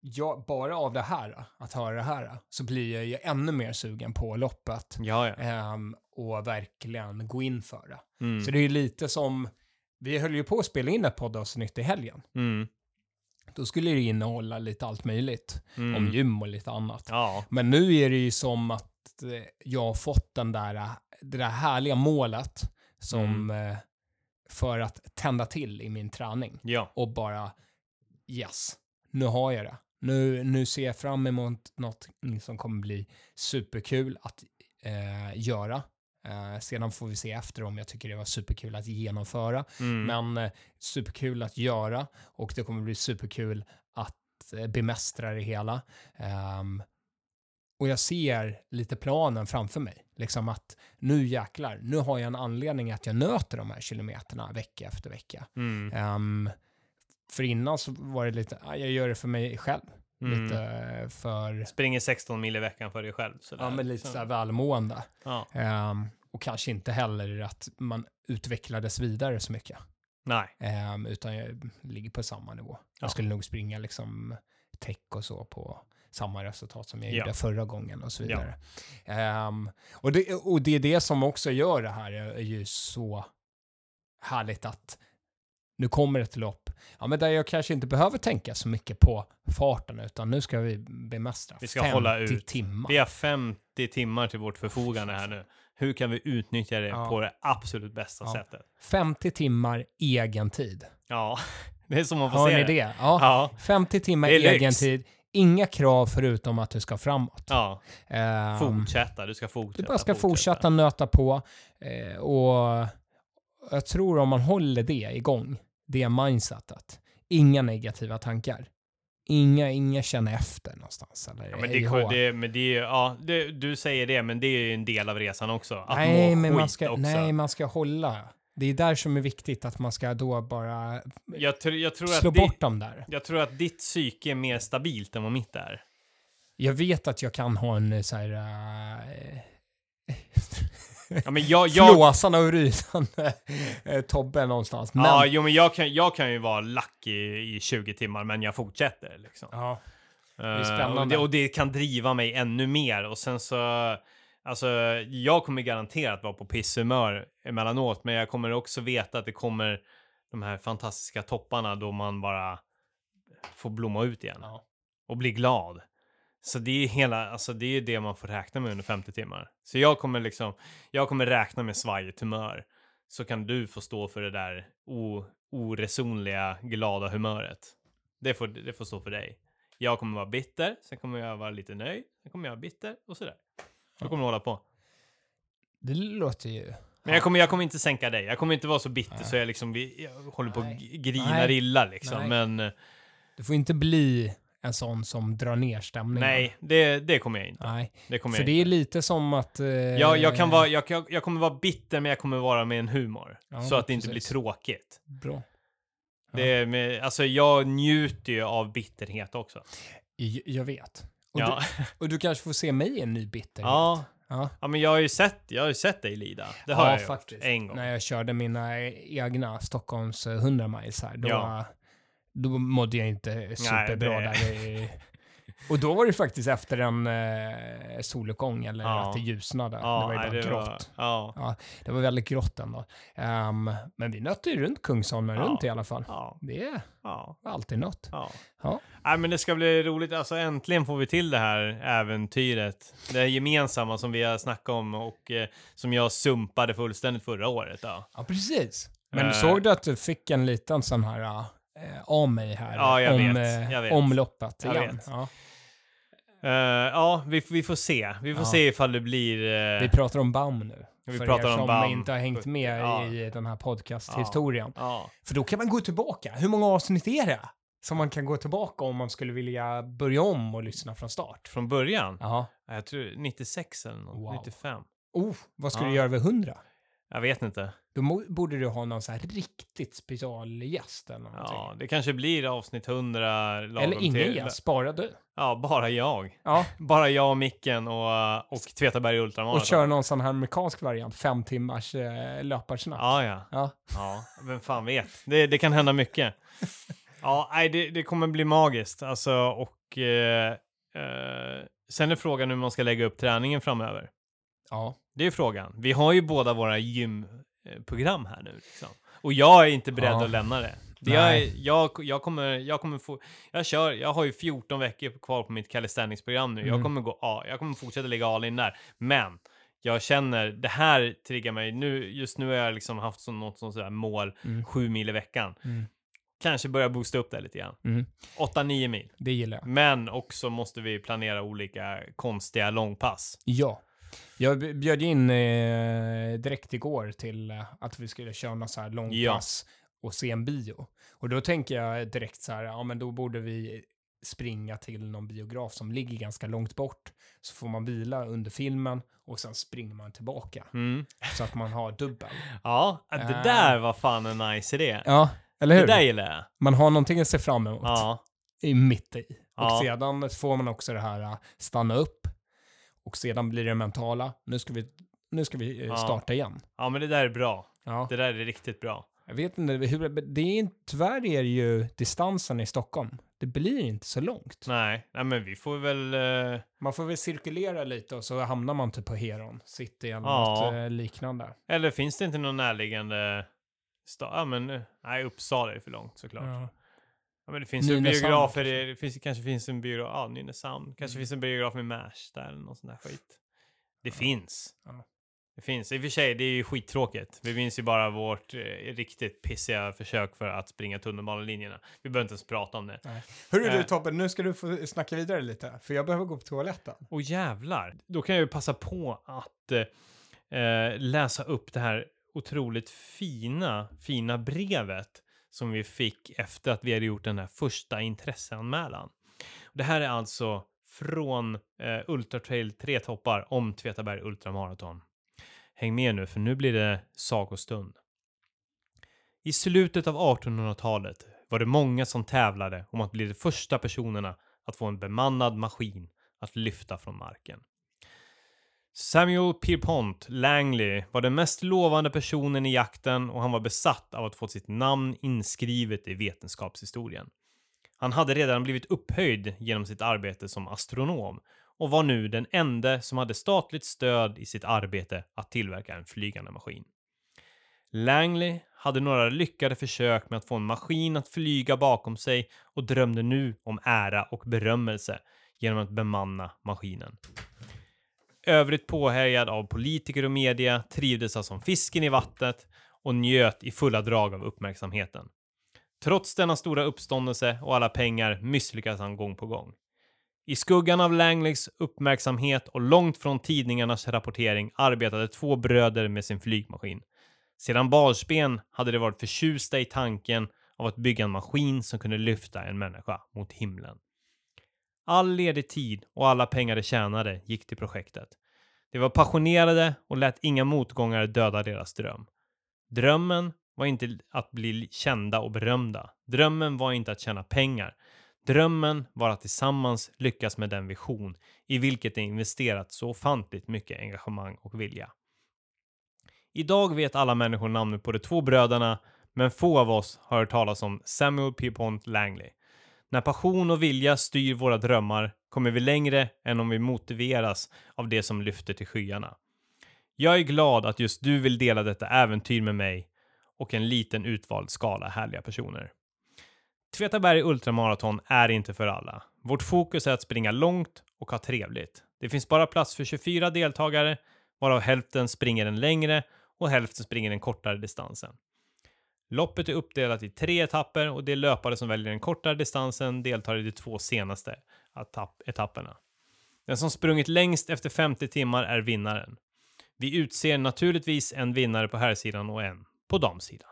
S2: jag, bara av det här, att höra det här, så blir jag ju ännu mer sugen på loppet.
S1: Ja, ja.
S2: ehm, och verkligen gå in för det.
S1: Mm.
S2: Så det är ju lite som, vi höll ju på att spela in ett poddavsnitt i helgen.
S1: Mm.
S2: Då skulle det innehålla lite allt möjligt.
S1: Mm.
S2: Om gym och lite annat.
S1: Ja.
S2: Men nu är det ju som att eh, jag har fått den där, eh, det där härliga målet som
S1: Mm.
S2: eh, för att tända till i min träning
S1: Ja.
S2: och bara yes, nu har jag det. Nu, nu ser jag fram emot något som kommer bli superkul att eh, göra. Eh, sedan får vi se efter om jag tycker det var superkul att genomföra.
S1: Mm.
S2: Men eh, superkul att göra och det kommer bli superkul att eh, bemästra det hela. Ehm, och jag ser lite planen framför mig. Liksom att nu jäklar, nu har jag en anledning att jag nöter de här kilometerna vecka efter vecka.
S1: Mm.
S2: Ehm, för innan så var det lite, ah, jag gör det för mig själv.
S1: Mm.
S2: Lite för,
S1: Springer 16 mil i veckan för dig själv. Sådär.
S2: ja men lite
S1: Så-
S2: så här välmående.
S1: Ja.
S2: Ehm, och kanske inte heller att man utvecklades vidare så mycket.
S1: Nej.
S2: Ehm, utan jag ligger på samma nivå.
S1: Ja.
S2: Jag skulle nog springa liksom tech och så på samma resultat som jag
S1: Ja.
S2: gjorde förra gången och så
S1: Ja.
S2: vidare. Ehm, och, det, och det är det som också gör det här är ju så härligt att nu kommer ett lopp, ja men där jag kanske inte behöver tänka så mycket på farten utan nu ska vi bemästra
S1: Vi ska
S2: 50
S1: hålla ut.
S2: timmar.
S1: Vi har 50 timmar till vårt förfogande här nu. Hur kan vi utnyttja det
S2: Ja.
S1: på det absolut bästa
S2: Ja.
S1: sättet?
S2: 50 timmar egen tid.
S1: Ja, det är som man får
S2: Hör
S1: se
S2: ni
S1: det.
S2: det? Ja.
S1: Ja.
S2: 50 timmar egen tid. Inga krav förutom att du ska framåt.
S1: Ja,
S2: Ehm,
S1: fortsätta. Du ska fortsätta.
S2: Du bara ska fortsätta nöta på. Eh, och jag tror om man håller det igång, det mindsetet, inga negativa tankar. Inga, inga känna efter någonstans. Eller
S1: Ja, men det, det, men det, ja, det, du säger det, men det är ju en del av resan också. Att
S2: nej,
S1: må
S2: men
S1: skit
S2: man ska,
S1: också.
S2: nej, man ska hålla. Det är där som är viktigt, att man ska då bara
S1: jag, tr jag, tror
S2: slå bort
S1: di,
S2: dem där.
S1: jag tror att ditt psyke är mer stabilt än vad mitt är.
S2: Jag vet att jag kan ha en så här... eh,
S1: Ja, men jag, jag,
S2: flåsande och rysande eh, Tobbe någonstans. Men,
S1: ja, jo, men jag, kan, jag kan ju vara lack i, i 20 timmar, men jag fortsätter. Liksom.
S2: ja.
S1: är
S2: spännande.
S1: och, det, och det kan driva mig ännu mer. Och sen så, alltså, jag kommer garanterat vara på pisshumör emellanåt, men jag kommer också veta att det kommer de här fantastiska topparna då man bara får blomma ut igen
S2: Ja.
S1: och bli glad. Så det är hela, alltså det är det man får räkna med under 50 timmar. Så jag kommer liksom, jag kommer räkna med svajigt humör. Så kan du få stå för det där o, oresonliga, glada humöret. Det får, det får stå för dig. Jag kommer vara bitter, sen kommer jag vara lite nöjd, sen kommer jag vara bitter och sådär. Så kommer jag hålla på.
S2: Det låter ju...
S1: Men jag kommer, jag kommer inte sänka dig. Jag kommer inte vara så bitter
S2: Nej.
S1: så jag liksom jag håller på och grinar
S2: Nej.
S1: illa liksom.
S2: Nej.
S1: Men eh,
S2: Du får inte bli en sån som drar ner stämningen.
S1: nej, det, det kommer jag inte.
S2: Nej.
S1: Det kommer
S2: För
S1: jag
S2: det
S1: inte.
S2: är lite som att... Eh,
S1: Jag, jag, kan vara, jag, jag, jag kommer vara bitter, men jag kommer vara med en humor.
S2: Ja,
S1: så att det inte
S2: precis.
S1: blir tråkigt.
S2: Bra. Ja.
S1: Det med, alltså jag njuter ju av bitterhet också.
S2: Jag, jag vet. Och,
S1: Ja.
S2: du, och du kanske får se mig i en ny bitterhet.
S1: ja.
S2: Ja.
S1: ja, men jag har ju sett, jag har ju sett dig lida. Det har jag gjort en gång.
S2: När jag körde mina egna Stockholms eh, 100 miles här, då,
S1: Ja.
S2: Då mådde jag inte superbra
S1: det-
S2: där Och då var det faktiskt efter en eh, soluppgång eller
S1: Ja.
S2: att det ljusnade.
S1: Ja,
S2: det var ju
S1: nej,
S2: bara
S1: det
S2: grått.
S1: var, ja,
S2: Ja, det var väldigt grått ändå. Ehm, men vi nötte ju runt Kungsholmen runt i alla fall. Det var alltid något.
S1: ja. Nej, men det ska bli roligt. Alltså äntligen får vi till det här äventyret. Det gemensamma som vi har snackat om och eh, som jag sumpade fullständigt förra året.
S2: Ja, precis. Men
S1: Eh.
S2: såg du att du fick en liten sån här uh, av mig här?
S1: Ja, jag
S2: om,
S1: vet,
S2: eh,
S1: jag vet.
S2: Omloppet
S1: Jag
S2: igen.
S1: vet.
S2: Ja.
S1: Eh, ja, vi, vi får se. Vi får
S2: Ja.
S1: se ifall det blir... eh,
S2: Vi pratar om BAM nu.
S1: Vi
S2: för
S1: pratar
S2: er
S1: om
S2: som
S1: BAM.
S2: inte har hängt med
S1: Ja.
S2: i den här podcasthistorien.
S1: ja.
S2: För då kan man gå tillbaka. Hur många avsnitt är det? Som man kan gå tillbaka om man skulle vilja börja om och lyssna från start.
S1: Från början?
S2: Jaha.
S1: Jag tror 96 eller något.
S2: Wow.
S1: 95.
S2: Oh, vad
S1: Ja.
S2: du göra vid 100?
S1: Jag vet inte.
S2: Då borde du ha någon så här riktigt specialgäst eller någonting.
S1: Ja, det kanske blir avsnitt 100 lagom
S2: eller ingen gäst, bara du.
S1: Ja, bara jag.
S2: Ja,
S1: Bara jag och Micken och, och Tvetaberg Ultramaraton.
S2: och kör någon sån här amerikansk variant, fem timmars eh, löparsnack.
S1: Ja, ja.
S2: Ja.
S1: Ja, vem fan vet. Det, det kan hända mycket. Ja, nej, det, det kommer bli magiskt. Alltså, och eh, eh, sen är frågan hur man ska lägga upp träningen framöver.
S2: ja.
S1: Det är frågan. Vi har ju båda våra gymprogram här nu. Liksom. Och jag är inte beredd
S2: Ja.
S1: att lämna det. det jag, är- jag, jag, kommer, jag kommer få... Jag kör, jag har ju 14 veckor kvar på mitt calisthenics-program nu. Jag
S2: Mm.
S1: kommer gå ja, jag kommer fortsätta ligga all in där. Men jag känner, det här triggar mig. Nu, just nu har jag liksom haft som något sånt sådär mål,
S2: Mm.
S1: sju mil i veckan.
S2: Mm.
S1: Kanske börja boosta upp det lite grann.
S2: Mm.
S1: 8-9 mil.
S2: Det gillar jag.
S1: Men också måste vi planera olika konstiga långpass.
S2: Ja. Jag bjöd in eh, direkt igår till eh, att vi skulle köra något så här långpass och se en bio. Och då tänker jag direkt så här, ja men då borde vi springa till någon biograf som ligger ganska långt bort. Så får man vila under filmen och sen springer man tillbaka.
S1: Mm.
S2: Så att man har dubbel.
S1: Ja, det
S2: Äh.
S1: där var fan en nice idé.
S2: Ja, eller
S1: Det
S2: hur?
S1: där gillar jag.
S2: Man har någonting att se fram emot.
S1: Ja.
S2: i mitt i. Och
S1: Ja.
S2: sedan får man också det här äh, stanna upp. Och sedan blir det mentala. Nu ska vi, nu ska vi eh,
S1: Ja.
S2: starta igen.
S1: ja, men det där är bra.
S2: Ja.
S1: Det där är riktigt bra.
S2: Jag vet inte, det är tyvärr är det ju distansen i Stockholm. Det blir inte så långt.
S1: Nej, nej men vi får väl... eh,
S2: Man får väl cirkulera lite och så hamnar man typ på Heron City eller
S1: Ja.
S2: något eh, liknande.
S1: eller finns det inte någon närliggande stad? Ja, men nej, Uppsala är för långt såklart. Ja.
S2: Ja.
S1: men det finns ju biografer,
S2: kanske.
S1: det finns, kanske finns en biograf, ja, Nynäshamn. Kanske
S2: Mm.
S1: finns en biograf med Mash där eller någon sån där skit. Det
S2: Ja.
S1: finns.
S2: Ja.
S1: Det finns. I och för sig, det är ju skittråkigt. Vi minns ju bara vårt eh, riktigt pissiga försök för att springa tunnelbanelinjerna. Vi behöver inte ens prata om det.
S2: Hörru
S1: Eh.
S2: du Tobbe, nu ska du få snacka vidare lite. För jag behöver gå på toaletten.
S1: Och jävlar, då kan jag ju passa på att eh, läsa upp det här otroligt fina, fina brevet som vi fick efter att vi hade gjort den här första intresseanmälan. Det här är alltså från eh, Ultra Trail 3 toppar om Tvetaberg Ultramaraton. Häng med nu, för nu blir det sagostund. I slutet av 1800-talet var det många som tävlade om att bli de första personerna att få en bemannad maskin att lyfta från marken. Samuel Pierpont Langley var den mest lovande personen i jakten och han var besatt av att få sitt namn inskrivet i vetenskapshistorien. Han hade redan blivit upphöjd genom sitt arbete som astronom och var nu den enda som hade statligt stöd i sitt arbete att tillverka en flygande maskin. Langley hade några lyckade försök med att få en maskin att flyga bakom sig och drömde nu om ära och berömmelse genom att bemanna maskinen. Övrigt påhejad av politiker och media trivdes han som fisken i vattnet och njöt i fulla drag av uppmärksamheten. Trots denna stora uppståndelse och alla pengar misslyckades han gång på gång. I skuggan av Langleys uppmärksamhet och långt från tidningarnas rapportering arbetade två bröder med sin flygmaskin. Sedan barnsben hade de varit förtjusta i tanken av att bygga en maskin som kunde lyfta en människa mot himlen. All ledig tid och alla pengar de tjänade gick till projektet. De var passionerade och lät inga motgångar döda deras dröm. Drömmen var inte att bli kända och berömda. Drömmen var inte att tjäna pengar. Drömmen var att tillsammans lyckas med den vision i vilket de investerat så ofantligt mycket engagemang och vilja. Idag vet alla människor namnet på de två bröderna, men få av oss har hört talas om Samuel Pierpont Langley. När passion och vilja styr våra drömmar kommer vi längre än om vi motiveras av det som lyfter till skyarna. Jag är glad att just du vill dela detta äventyr med mig och en liten utvald skala härliga personer. Tvetaberg Ultramaraton är inte för alla. Vårt fokus är att springa långt och ha trevligt. Det finns bara plats för 24 deltagare, varav hälften springer den längre och hälften springer den kortare distansen. Loppet är uppdelat i tre etapper och de löpare som väljer den kortare distansen deltar i de två senaste etapp etapperna. Den som sprungit längst efter 50 timmar är vinnaren. Vi utser naturligtvis en vinnare på herrsidan och en på damsidan.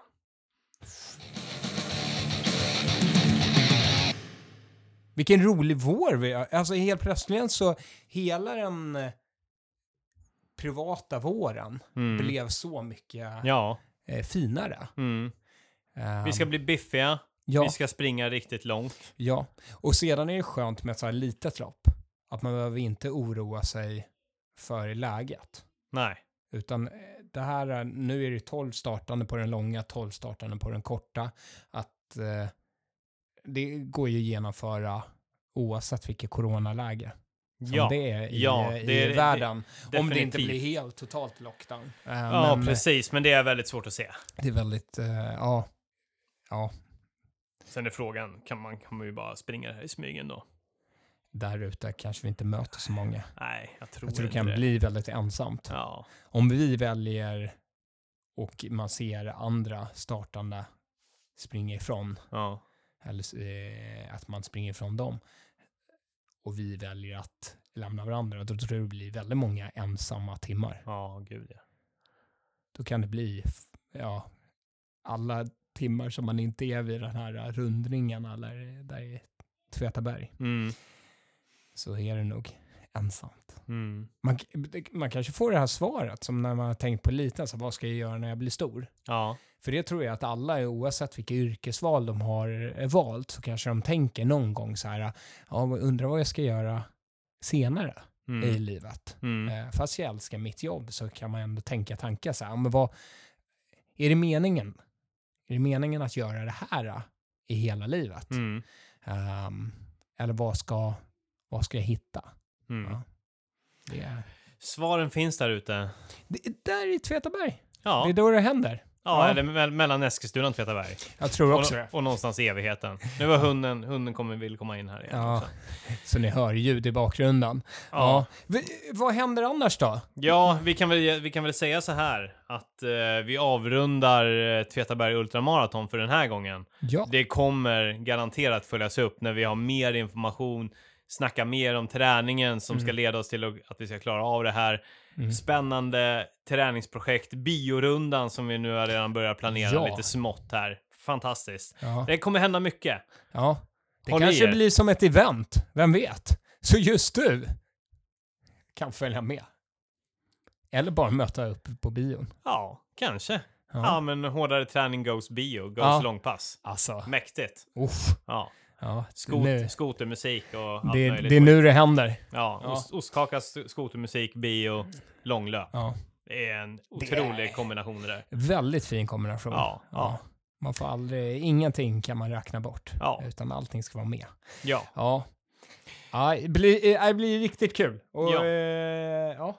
S2: Vilken rolig vår vi har. Alltså helt plötsligt så, hela den eh, privata våren
S1: Mm.
S2: blev så mycket
S1: Ja.
S2: eh, finare.
S1: Mm.
S2: Ehm,
S1: Vi ska bli biffiga.
S2: ja,
S1: Vi ska springa riktigt långt.
S2: ja, och sedan är det skönt med ett så här litet lopp. Att man behöver inte oroa sig för läget.
S1: Nej.
S2: Utan eh, det här, är- nu är det 12 startande på den långa, 12 startande på den korta. Att eh, det går ju att genomföra oavsett vilket coronaläge som
S1: Ja.
S2: det är i,
S1: ja,
S2: i
S1: det är-
S2: världen. Om det inte blir helt totalt lockdown. Eh,
S1: Ja,
S2: men
S1: precis. Men det är väldigt svårt att se.
S2: det är väldigt, eh, ja, ja,
S1: Sen är frågan, kan man, kan man ju bara springa här i smygen då?
S2: där ute kanske vi inte möter så många.
S1: Nej, jag tror
S2: Jag tror det kan
S1: det.
S2: bli väldigt ensamt.
S1: Ja.
S2: Om vi väljer och man ser andra startande springa ifrån,
S1: Ja.
S2: eller eh, att man springer ifrån dem, och vi väljer att lämna varandra, då tror jag det blir väldigt många ensamma timmar.
S1: Ja, gud ja.
S2: Då kan det bli, ja, alla timmar som man inte är vid den här rundringen eller där i Tvetaberg,
S1: Mm.
S2: så är det nog ensamt.
S1: Mm.
S2: Man, man kanske får det här svaret som när man har tänkt på liten, så vad ska jag göra när jag blir stor?
S1: Ja.
S2: För det tror jag att alla, oavsett vilka yrkesval de har eh, valt, så kanske de tänker någon gång så här, ja, men undrar vad jag ska göra senare i
S1: Mm.
S2: livet.
S1: Mm.
S2: Eh, fast jag älskar mitt jobb så kan man ändå tänka tankar så här, ja, men vad, är det meningen? Är det meningen att göra det här eh, i hela livet?
S1: Mm.
S2: Ehm, eller vad ska, vad ska jag hitta?
S1: Mm.
S2: Ja. Det är,
S1: Svaren finns där ute.
S2: det är där i Tvetaberg.
S1: Ja,
S2: Det är då det händer.
S1: Ja,
S2: ja.
S1: eller me- mellan Eskilstuna och Tvetaberg.
S2: Jag tror
S1: Och,
S2: också det.
S1: och någonstans i evigheten. Nu var hunden, hunden kommer, vill komma in här igen
S2: Ja.
S1: också.
S2: Så ni hör ljud i bakgrunden.
S1: Ja.
S2: Vi, vad händer annars då?
S1: Ja, vi kan, väl, vi kan väl säga så här att eh, vi avrundar eh, Tvetaberg Ultramaraton för den här gången.
S2: Ja.
S1: Det kommer garanterat följas upp när vi har mer information, snacka mer om träningen som ska
S2: Mm.
S1: leda oss till att vi ska klara av det här.
S2: Mm.
S1: Spännande träningsprojekt, biorundan som vi nu har redan börjat planera
S2: Ja.
S1: lite smått här. Fantastiskt.
S2: Ja.
S1: Det kommer hända mycket.
S2: ja. Det
S1: Håll
S2: kanske blir som ett event, vem vet? Så just du kan följa med. Eller bara möta upp på bion.
S1: Ja, kanske. Ja,
S2: Ja.
S1: men hårdare träning goes bio, goes
S2: Ja.
S1: långpass.
S2: Alltså,
S1: Mäktigt.
S2: uff.
S1: Ja.
S2: Ja,
S1: Skot,
S2: nu,
S1: skotermusik och allt
S2: det,
S1: möjligt.
S2: det är nu det händer.
S1: Ja,
S2: Ja.
S1: Ost, ostkaka, sk- skotermusik, bio, långlöp.
S2: Ja.
S1: Det är en otrolig
S2: är-
S1: kombination det där.
S2: Väldigt fin kombination.
S1: Ja, ja.
S2: Man får aldrig, ingenting kan man räkna bort.
S1: Ja.
S2: Utan allting ska vara med.
S1: Ja.
S2: Ja. Ja, det blir, eh, det blir riktigt kul. Och,
S1: Ja.
S2: eh, ja.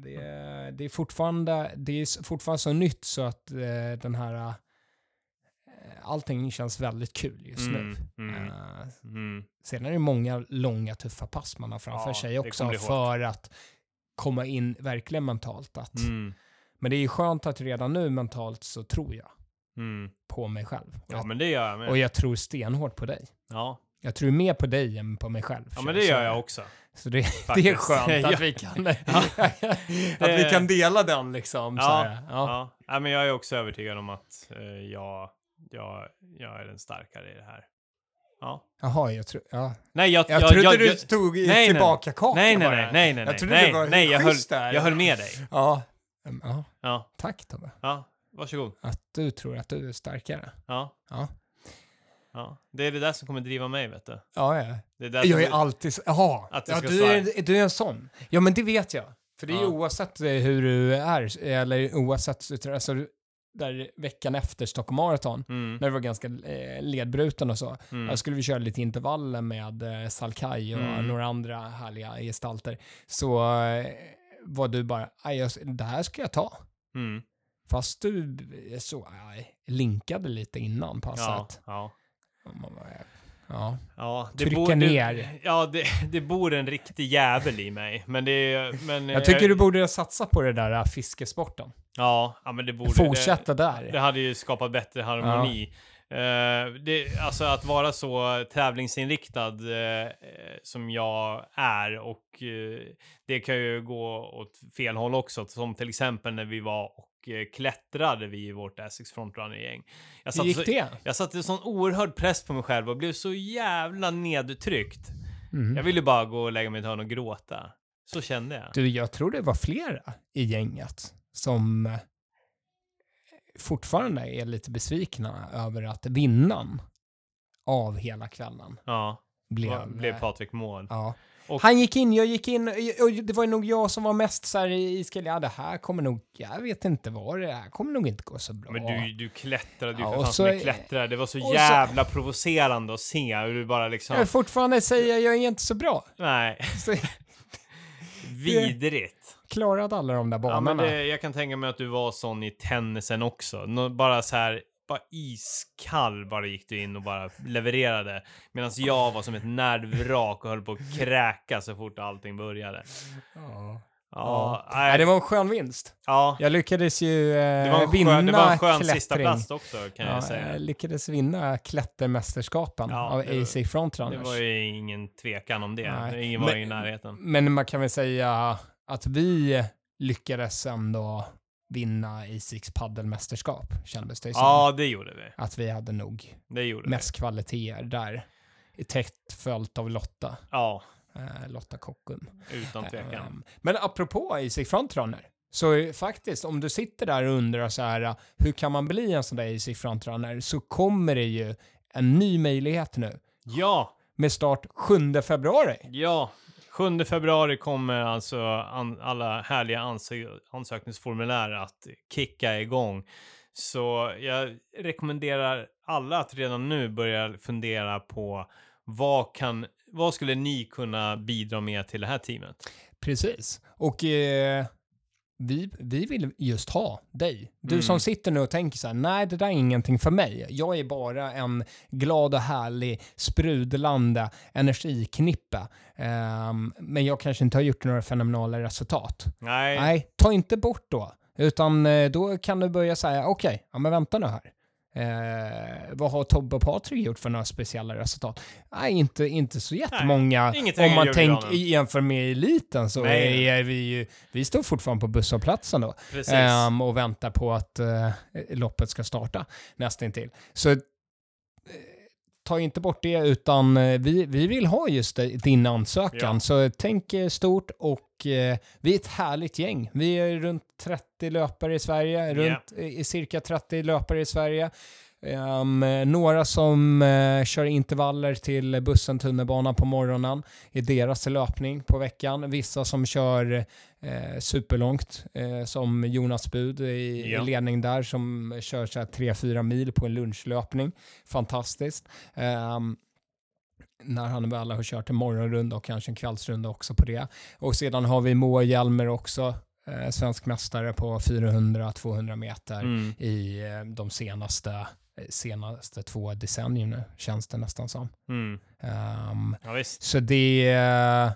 S2: Det, är- det är fortfarande, det är fortfarande så nytt så att eh, den här, eh, allting känns väldigt kul just
S1: Mm,
S2: nu.
S1: Mm,
S2: Eh,
S1: mm.
S2: sen är det många långa tuffa pass man har framför
S1: Ja,
S2: sig också för att komma in verkligen mentalt. Att,
S1: Mm.
S2: Men det är ju skönt att redan nu mentalt så tror jag
S1: Mm.
S2: på mig själv. Och,
S1: Ja,
S2: jag,
S1: men det gör jag med.
S2: och jag tror stenhårt på dig.
S1: Ja,
S2: Jag tror mer på dig än på mig själv.
S1: ja men det gör jag också.
S2: Så det, det är skönt att vi kan, att vi kan dela den liksom.
S1: ja.
S2: Ja.
S1: ja, men jag är också övertygad om att eh, jag, jag, jag är den starkare i det här. Ja.
S2: Jaha, jag, tror, ja.
S1: Nej, jag...
S2: jag,
S1: jag,
S2: trodde
S1: jag,
S2: du tog
S1: nej, nej.
S2: tillbaka kakan
S1: nej, nej, nej, nej, nej,
S2: Jag trodde
S1: nej,
S2: det var
S1: nej, jag höll,
S2: där.
S1: jag höll med dig.
S2: Ja. Mm, ja.
S1: Ja,
S2: Tack Tobbe.
S1: ja, varsågod.
S2: Att du tror att du är starkare.
S1: Ja,
S2: Ja.
S1: ja. Det är det där som kommer driva mig, vet du.
S2: Ja, ja.
S1: Det är där
S2: Jag är
S1: som,
S2: alltid så, jaha.
S1: Att
S2: Ja, du, är, du är en sån. Ja, men det vet jag. För det är ju
S1: Ja.
S2: oavsett eh, hur du är, eller oavsett, alltså, där veckan efter Stockholm Marathon,
S1: Mm.
S2: när det var ganska eh, ledbruten och så.
S1: Mm.
S2: Där skulle vi köra lite intervaller med eh, Salkai och
S1: Mm.
S2: några andra härliga gestalter. Så eh, var du bara, "Aj, jag, det här ska jag ta.
S1: Mm.
S2: Fast du eh, så, aj, linkade lite innan något
S1: Ja, ja.
S2: Man bara, Ja.
S1: Ja,
S2: Trycka
S1: bor-
S2: ner.
S1: ja, det, det bor en riktig jävel i mig. Men det. Men,
S2: Jag tycker du borde satsa på det där äh, fiskesporten.
S1: Ja, ja men det borde...
S2: Fortsätta
S1: det,
S2: där.
S1: det hade ju skapat bättre harmoni. Eh, det, alltså att vara så tävlingsinriktad eh, som jag är och eh, det kan ju gå åt fel håll också. Som till exempel när vi var och eh, klättrade vi i vårt Essex Frontrunner-gäng. Jag
S2: Hur gick
S1: så,
S2: det?
S1: Jag satte sån oerhörd press på mig själv och blev så jävla nedtryckt.
S2: Mm.
S1: Jag ville bara gå och lägga mig i ett hörn och gråta. Så kände jag.
S2: Du, jag tror det var flera i gänget som eh, fortfarande är lite besvikna över att vinnaren av hela kvällen
S1: Ja,
S2: blev...
S1: blev, blev Patrik mål.
S2: Ja.
S1: Och-
S2: Han gick in, jag gick in, och det var nog jag som var mest så här i skall ja det här kommer nog, jag vet inte vad det här kommer nog inte gå så bra.
S1: Men du, du klättrade ju
S2: Ja,
S1: för fan som klättrare. Det var så
S2: och så-
S1: jävla provocerande att se hur du bara liksom...
S2: Jag fortfarande säger jag är inte så bra.
S1: Nej,
S2: Så
S1: vidrigt.
S2: klarade alla de där
S1: Ja,
S2: banorna.
S1: men det, jag kan tänka mig att du var sån i tennisen också. Bara så här, bara iskall bara gick du in och bara levererade. Medan jag var som ett nervvrak och höll på att kräka så fort allting började.
S2: Ja.
S1: Ja,
S2: Ja. Nej, det var en skön vinst.
S1: ja.
S2: Jag lyckades ju eh,
S1: Det var en
S2: vinna
S1: skön, det var en skön
S2: klättring.
S1: sista plats också kan
S2: Ja,
S1: jag säga.
S2: jag lyckades vinna klättermästerskapen
S1: Ja,
S2: av
S1: det
S2: AC
S1: Det
S2: Frontrunners.
S1: var ju ingen tvekan om det.
S2: Nej.
S1: Ingen var
S2: Men-
S1: i närheten.
S2: Men man kan väl säga att vi lyckades ändå vinna Asics paddelmästerskap, kändes det som.
S1: Ja, det gjorde vi.
S2: Att vi hade nog mest kvaliteter där. Tätt följt av Lotta,
S1: vi. Ja,
S2: eh, Lotta Kockum.
S1: utan tvekan.
S2: Ehm, Men apropå Asic Frontrunner, så är faktiskt om du sitter där och undrar så här, hur kan man bli en sån där Asic Frontrunner, så kommer det ju en ny möjlighet nu
S1: Ja,
S2: med start 7 februari.
S1: ja. 7 februari kommer alltså an, alla härliga ansö ansökningsformulär att kicka igång. Så jag rekommenderar alla att redan nu börja fundera på vad kan, vad skulle ni kunna bidra med till det här teamet?
S2: Precis. Och eh, vi, vi vill just ha dig. Du
S1: Mm.
S2: som sitter nu och tänker så här, nej det där är ingenting för mig. Jag är bara en glad och härlig, sprudlande energiknippe. Ehm, men jag kanske inte har gjort några fenomenala resultat.
S1: Nej,
S2: Nej, ta inte bort då. Utan eh, då kan du börja säga, okej, ja men vänta nu här. Eh, vad har Tobbe och Patrik gjort för några speciella resultat? Nej, inte, inte så jättemånga.
S1: inget
S2: Om man tänker jämför med eliten så
S1: Nej.
S2: är vi ju, vi står fortfarande på busshållplatsen då. Ehm, och väntar på att eh, loppet ska starta nästintill. Så eh, ta inte bort det, utan eh, vi, vi vill ha just din ansökan.
S1: Ja.
S2: Så tänk eh, stort och eh, vi är ett härligt gäng. Vi är runt 30 löpare i Sverige, runt eh, i cirka 30 löpare i Sverige. Ehm, några som eh, kör intervaller till bussen, tunnelbanan på morgonen i deras löpning på veckan. Vissa som kör eh, superlångt, eh, som Jonas Bud i,
S1: Ja.
S2: i ledning där, som kör så här 3-4 mil på en lunchlöpning. Fantastiskt. Ehm, när han väl har kört en morgonrunda och kanske en kvällsrunda också på det. Och sedan har vi Moa Hjelmer också, eh, svensk mästare på 400-200 meter
S1: Mm.
S2: i eh, de senaste, senaste två decennierna, känns det nästan som.
S1: Mm.
S2: Ehm,
S1: Ja, visst.
S2: så det... eh,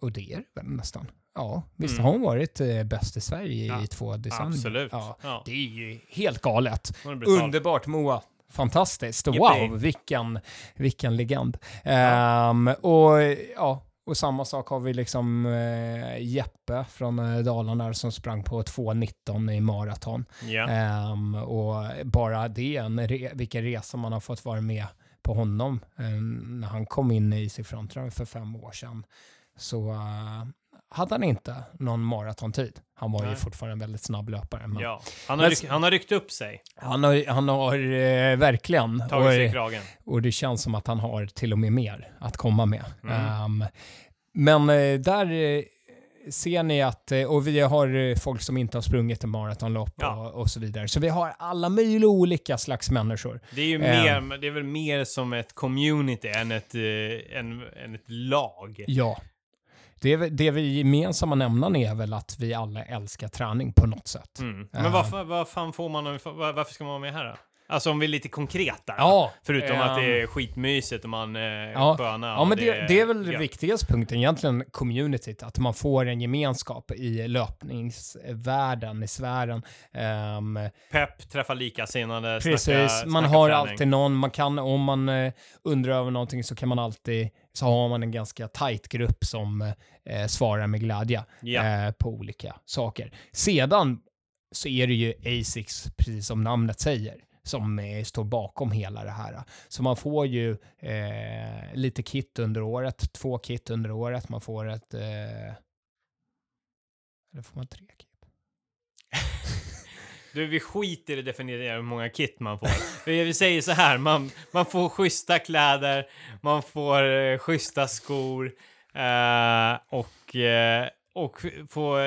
S2: Och det är det väl nästan. Ja, visst
S1: Mm.
S2: har hon varit eh, bäst i Sverige i
S1: Ja,
S2: två decennier.
S1: Absolut.
S2: Ja,
S1: Ja.
S2: det är ju helt galet. Underbart Moa. Fantastiskt. Wow, vilken, vilken legend. Ehm, och ja, och samma sak har vi liksom eh, Jeppe från eh, Dalarna som sprang på 2.19 i maraton.
S1: Ja.
S2: Ehm, och bara det, en re, vilken resa man har fått vara med på honom eh, när han kom in i sig för fem år sedan. Så eh, hade han inte någon maratontid. Han var ju
S1: Nej.
S2: fortfarande en väldigt snabb löpare. Men
S1: ja. Han, har
S2: Men-
S1: ryck, han har ryckt upp sig.
S2: Han har, han har eh, verkligen,
S1: Tagit sig i
S2: och,
S1: kragen.
S2: och det känns som att han har till och med mer att komma med.
S1: Mm.
S2: Ehm, men eh, där eh, ser ni att, eh, och vi har eh, folk som inte har sprungit en maratonlopp
S1: Ja.
S2: och, och så vidare. Så vi har alla möjliga olika slags människor.
S1: Det är ju
S2: Ehm.
S1: mer, det är väl mer som ett community än ett, än, än ett lag.
S2: Ja. Det, det vi gemensamma nämnaren är väl att vi alla älskar träning på något sätt.
S1: Mm. Men vad, fa- vad fan får man, var- varför ska man vara med här då? Alltså om vi är lite konkreta.
S2: Ja,
S1: Förutom att
S2: ehm,
S1: det är skitmysigt och man är
S2: Ja,
S1: sköna.
S2: Ja, men det, det är väl
S1: gött.
S2: viktigaste punkten egentligen, communityt, att man får en gemenskap i löpningsvärlden, i sfären. Ehm,
S1: Pepp, träffa likasinnade,
S2: precis,
S1: snacka,
S2: man
S1: snacka
S2: har
S1: träning.
S2: alltid någon, man kan, om man eh, undrar över någonting så kan man alltid, så har man en ganska tight grupp som eh, svarar med glädje
S1: Ja.
S2: eh, på olika saker. Sedan så är det ju ASICS, precis som namnet säger, som eh, står bakom hela det här. Så man får ju eh, lite kit under året, två kit under året, man får ett... Eh, eller får man tre kit?
S1: Du, vi skiter i att definiera hur många kit man får. vi, vi säger så här, man, man får schyssta kläder, man får eh, schyssta skor eh, och, eh, och f- får,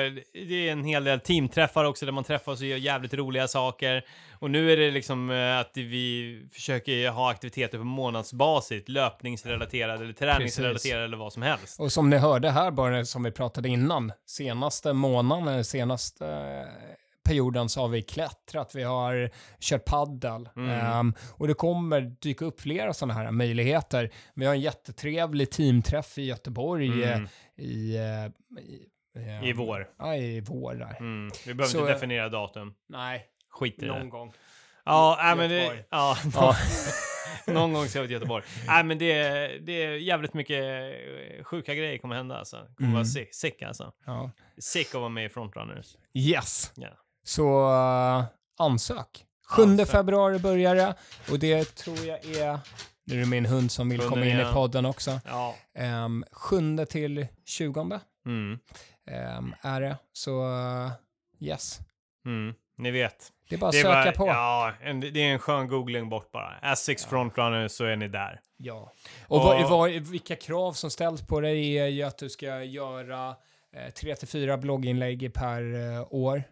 S1: det är en hel del teamträffar också där man träffas och gör jävligt roliga saker. Och nu är det liksom eh, att vi försöker ha aktiviteter på månadsbasis, löpningsrelaterade eller träningsrelaterade eller vad som helst.
S2: Och som ni hörde här, bara som vi pratade innan, senaste månaden, eller senaste eh, perioden så har vi klättrat, vi har kört paddel
S1: Mm.
S2: Ehm, och det kommer dyka upp flera sådana här möjligheter. Vi har en jättetrevlig teamträff i Göteborg eh,
S1: Mm,
S2: i, eh, i, ehm,
S1: I vår.
S2: Ja, i vår där.
S1: Mm. Vi behöver
S2: Så,
S1: inte
S2: eh,
S1: definiera datum.
S2: Nej,
S1: Skit i det.
S2: någon gång.
S1: Ja, nej, men det, ja,
S2: Ja.
S1: någon gång ska jag till Göteborg. Nej, men det, det är jävligt mycket eh, sjuka grejer kommer hända alltså. Det kommer
S2: Mm.
S1: vara sick, sick alltså.
S2: ja.
S1: Sick att vara med i Frontrunners.
S2: Yes.
S1: Ja.
S2: Så uh, ansök. 7
S1: Ansök.
S2: februari börjar det och det tror jag är, nu är det min hund som vill
S1: Hunden
S2: komma in
S1: igen.
S2: i podden också.
S1: Ja.
S2: Um, 7 till 20
S1: Mm.
S2: Um, är det. Så uh, yes,
S1: Mm. Ni vet.
S2: det är bara att söka
S1: bara,
S2: på.
S1: ja, en, det är en skön googling bort bara. Essex Frontrunners så är ni där.
S2: Ja. Och,
S1: Och-
S2: vad, vad, vilka krav som ställs på dig är ju att du ska göra eh, 3-4 blogginlägg per eh, år.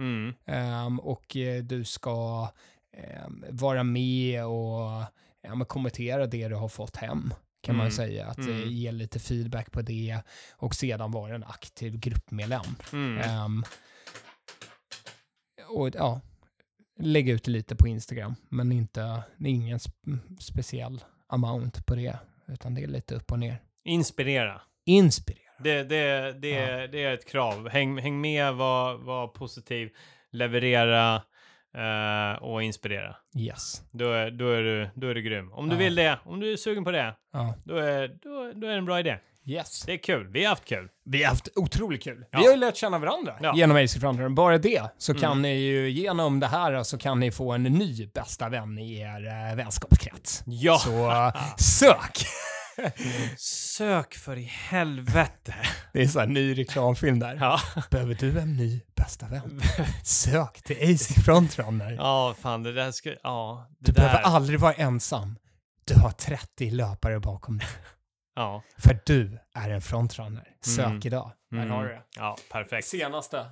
S1: Mm.
S2: Ehm, och eh, du ska ehm, vara med och ja, men kommentera det du har fått hem. Kan man
S1: Mm.
S2: säga. Att eh,
S1: Mm.
S2: ge lite feedback på det och sedan vara en aktiv gruppmedlem.
S1: Mm.
S2: Ehm, och ja, lägga ut lite på Instagram. Men inte, det är ingen sp- speciell amount på det. Utan det är lite upp och ner.
S1: Inspirera.
S2: Inspirera.
S1: Det, det, det,
S2: Ja.
S1: det är ett krav. Häng, häng med, var, var positiv, leverera eh, och inspirera.
S2: Yes.
S1: Då är, då är, du, då är du grym. Om du
S2: Ja.
S1: vill det, om du är sugen på det,
S2: Ja.
S1: då är, då, då är det en bra idé.
S2: Yes.
S1: Det är kul. Vi har haft kul.
S2: Vi har haft otroligt kul.
S1: Ja.
S2: Vi har ju lärt känna varandra
S1: Ja.
S2: genom Ace Frontrunners. Bara det så kan
S1: Mm.
S2: ni ju genom det här så kan ni få en ny bästa vän i er äh, vänskapskrets.
S1: Ja!
S2: Så sök!
S1: Sök för i helvete.
S2: Det är så här ny reklamfilm där.
S1: Ja,
S2: Behöver du en ny bästa vän? Sök till Ace Frontrunner.
S1: ja fan det där ska... Ja, det
S2: Du
S1: där.
S2: behöver aldrig vara ensam. Du har 30 löpare bakom dig.
S1: Ja.
S2: För du är en frontrunner. Sök
S1: Mm.
S2: idag. Där
S1: Mm.
S2: har du det.
S1: Ja, perfekt.
S2: Senaste.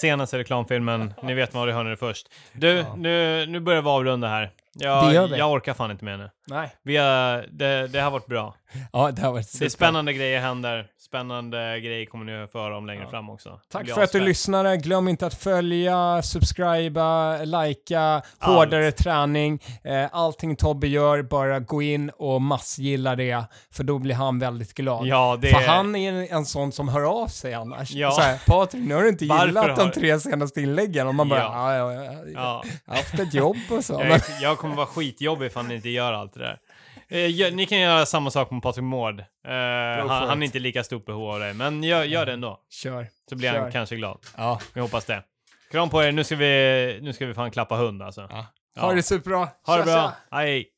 S1: Senaste reklamfilmen. Ni vet vad det hörde det först. Du,
S2: Ja.
S1: nu, nu börjar vi avrunda här. Jag,
S2: Det gör vi.
S1: jag orkar fan inte mer nu.
S2: Nej.
S1: Vi har, det, det har varit bra.
S2: Ja, det har varit
S1: Det är
S2: super.
S1: spännande grejer händer. Spännande grejer kommer ni att få höra om längre
S2: Ja.
S1: fram också.
S2: Tack för att du lyssnade. Glöm inte att följa, subscriba, likea, hårdare träning. Eh, allting Tobbe gör, bara gå in och massgilla det, för då blir han väldigt glad.
S1: Ja, det
S2: För han är en, en sån som hör av sig annars.
S1: Ja.
S2: Så här, Patrik, nu har du inte
S1: Varför
S2: gillat de
S1: har-
S2: tre senaste inläggen. Och man bara,
S1: Ja.
S2: ja, ja, ja, ja.
S1: Ja,
S2: jag har haft ett jobb och så.
S1: jag, jag kommer vara skitjobbig ifall ni inte gör allt det där. Eh, ni kan göra samma sak med Patrik Mård. Eh, han, han är inte lika stort behov av det, men gör, gör det ändå.
S2: kör.
S1: Så blir
S2: Kör.
S1: han kanske glad.
S2: Ja.
S1: Vi hoppas det. Kram på er, nu ska vi, nu ska vi fan klappa hund alltså.
S2: Ja.
S1: Ja.
S2: Ha det superbra.
S1: Ha det bra, hej!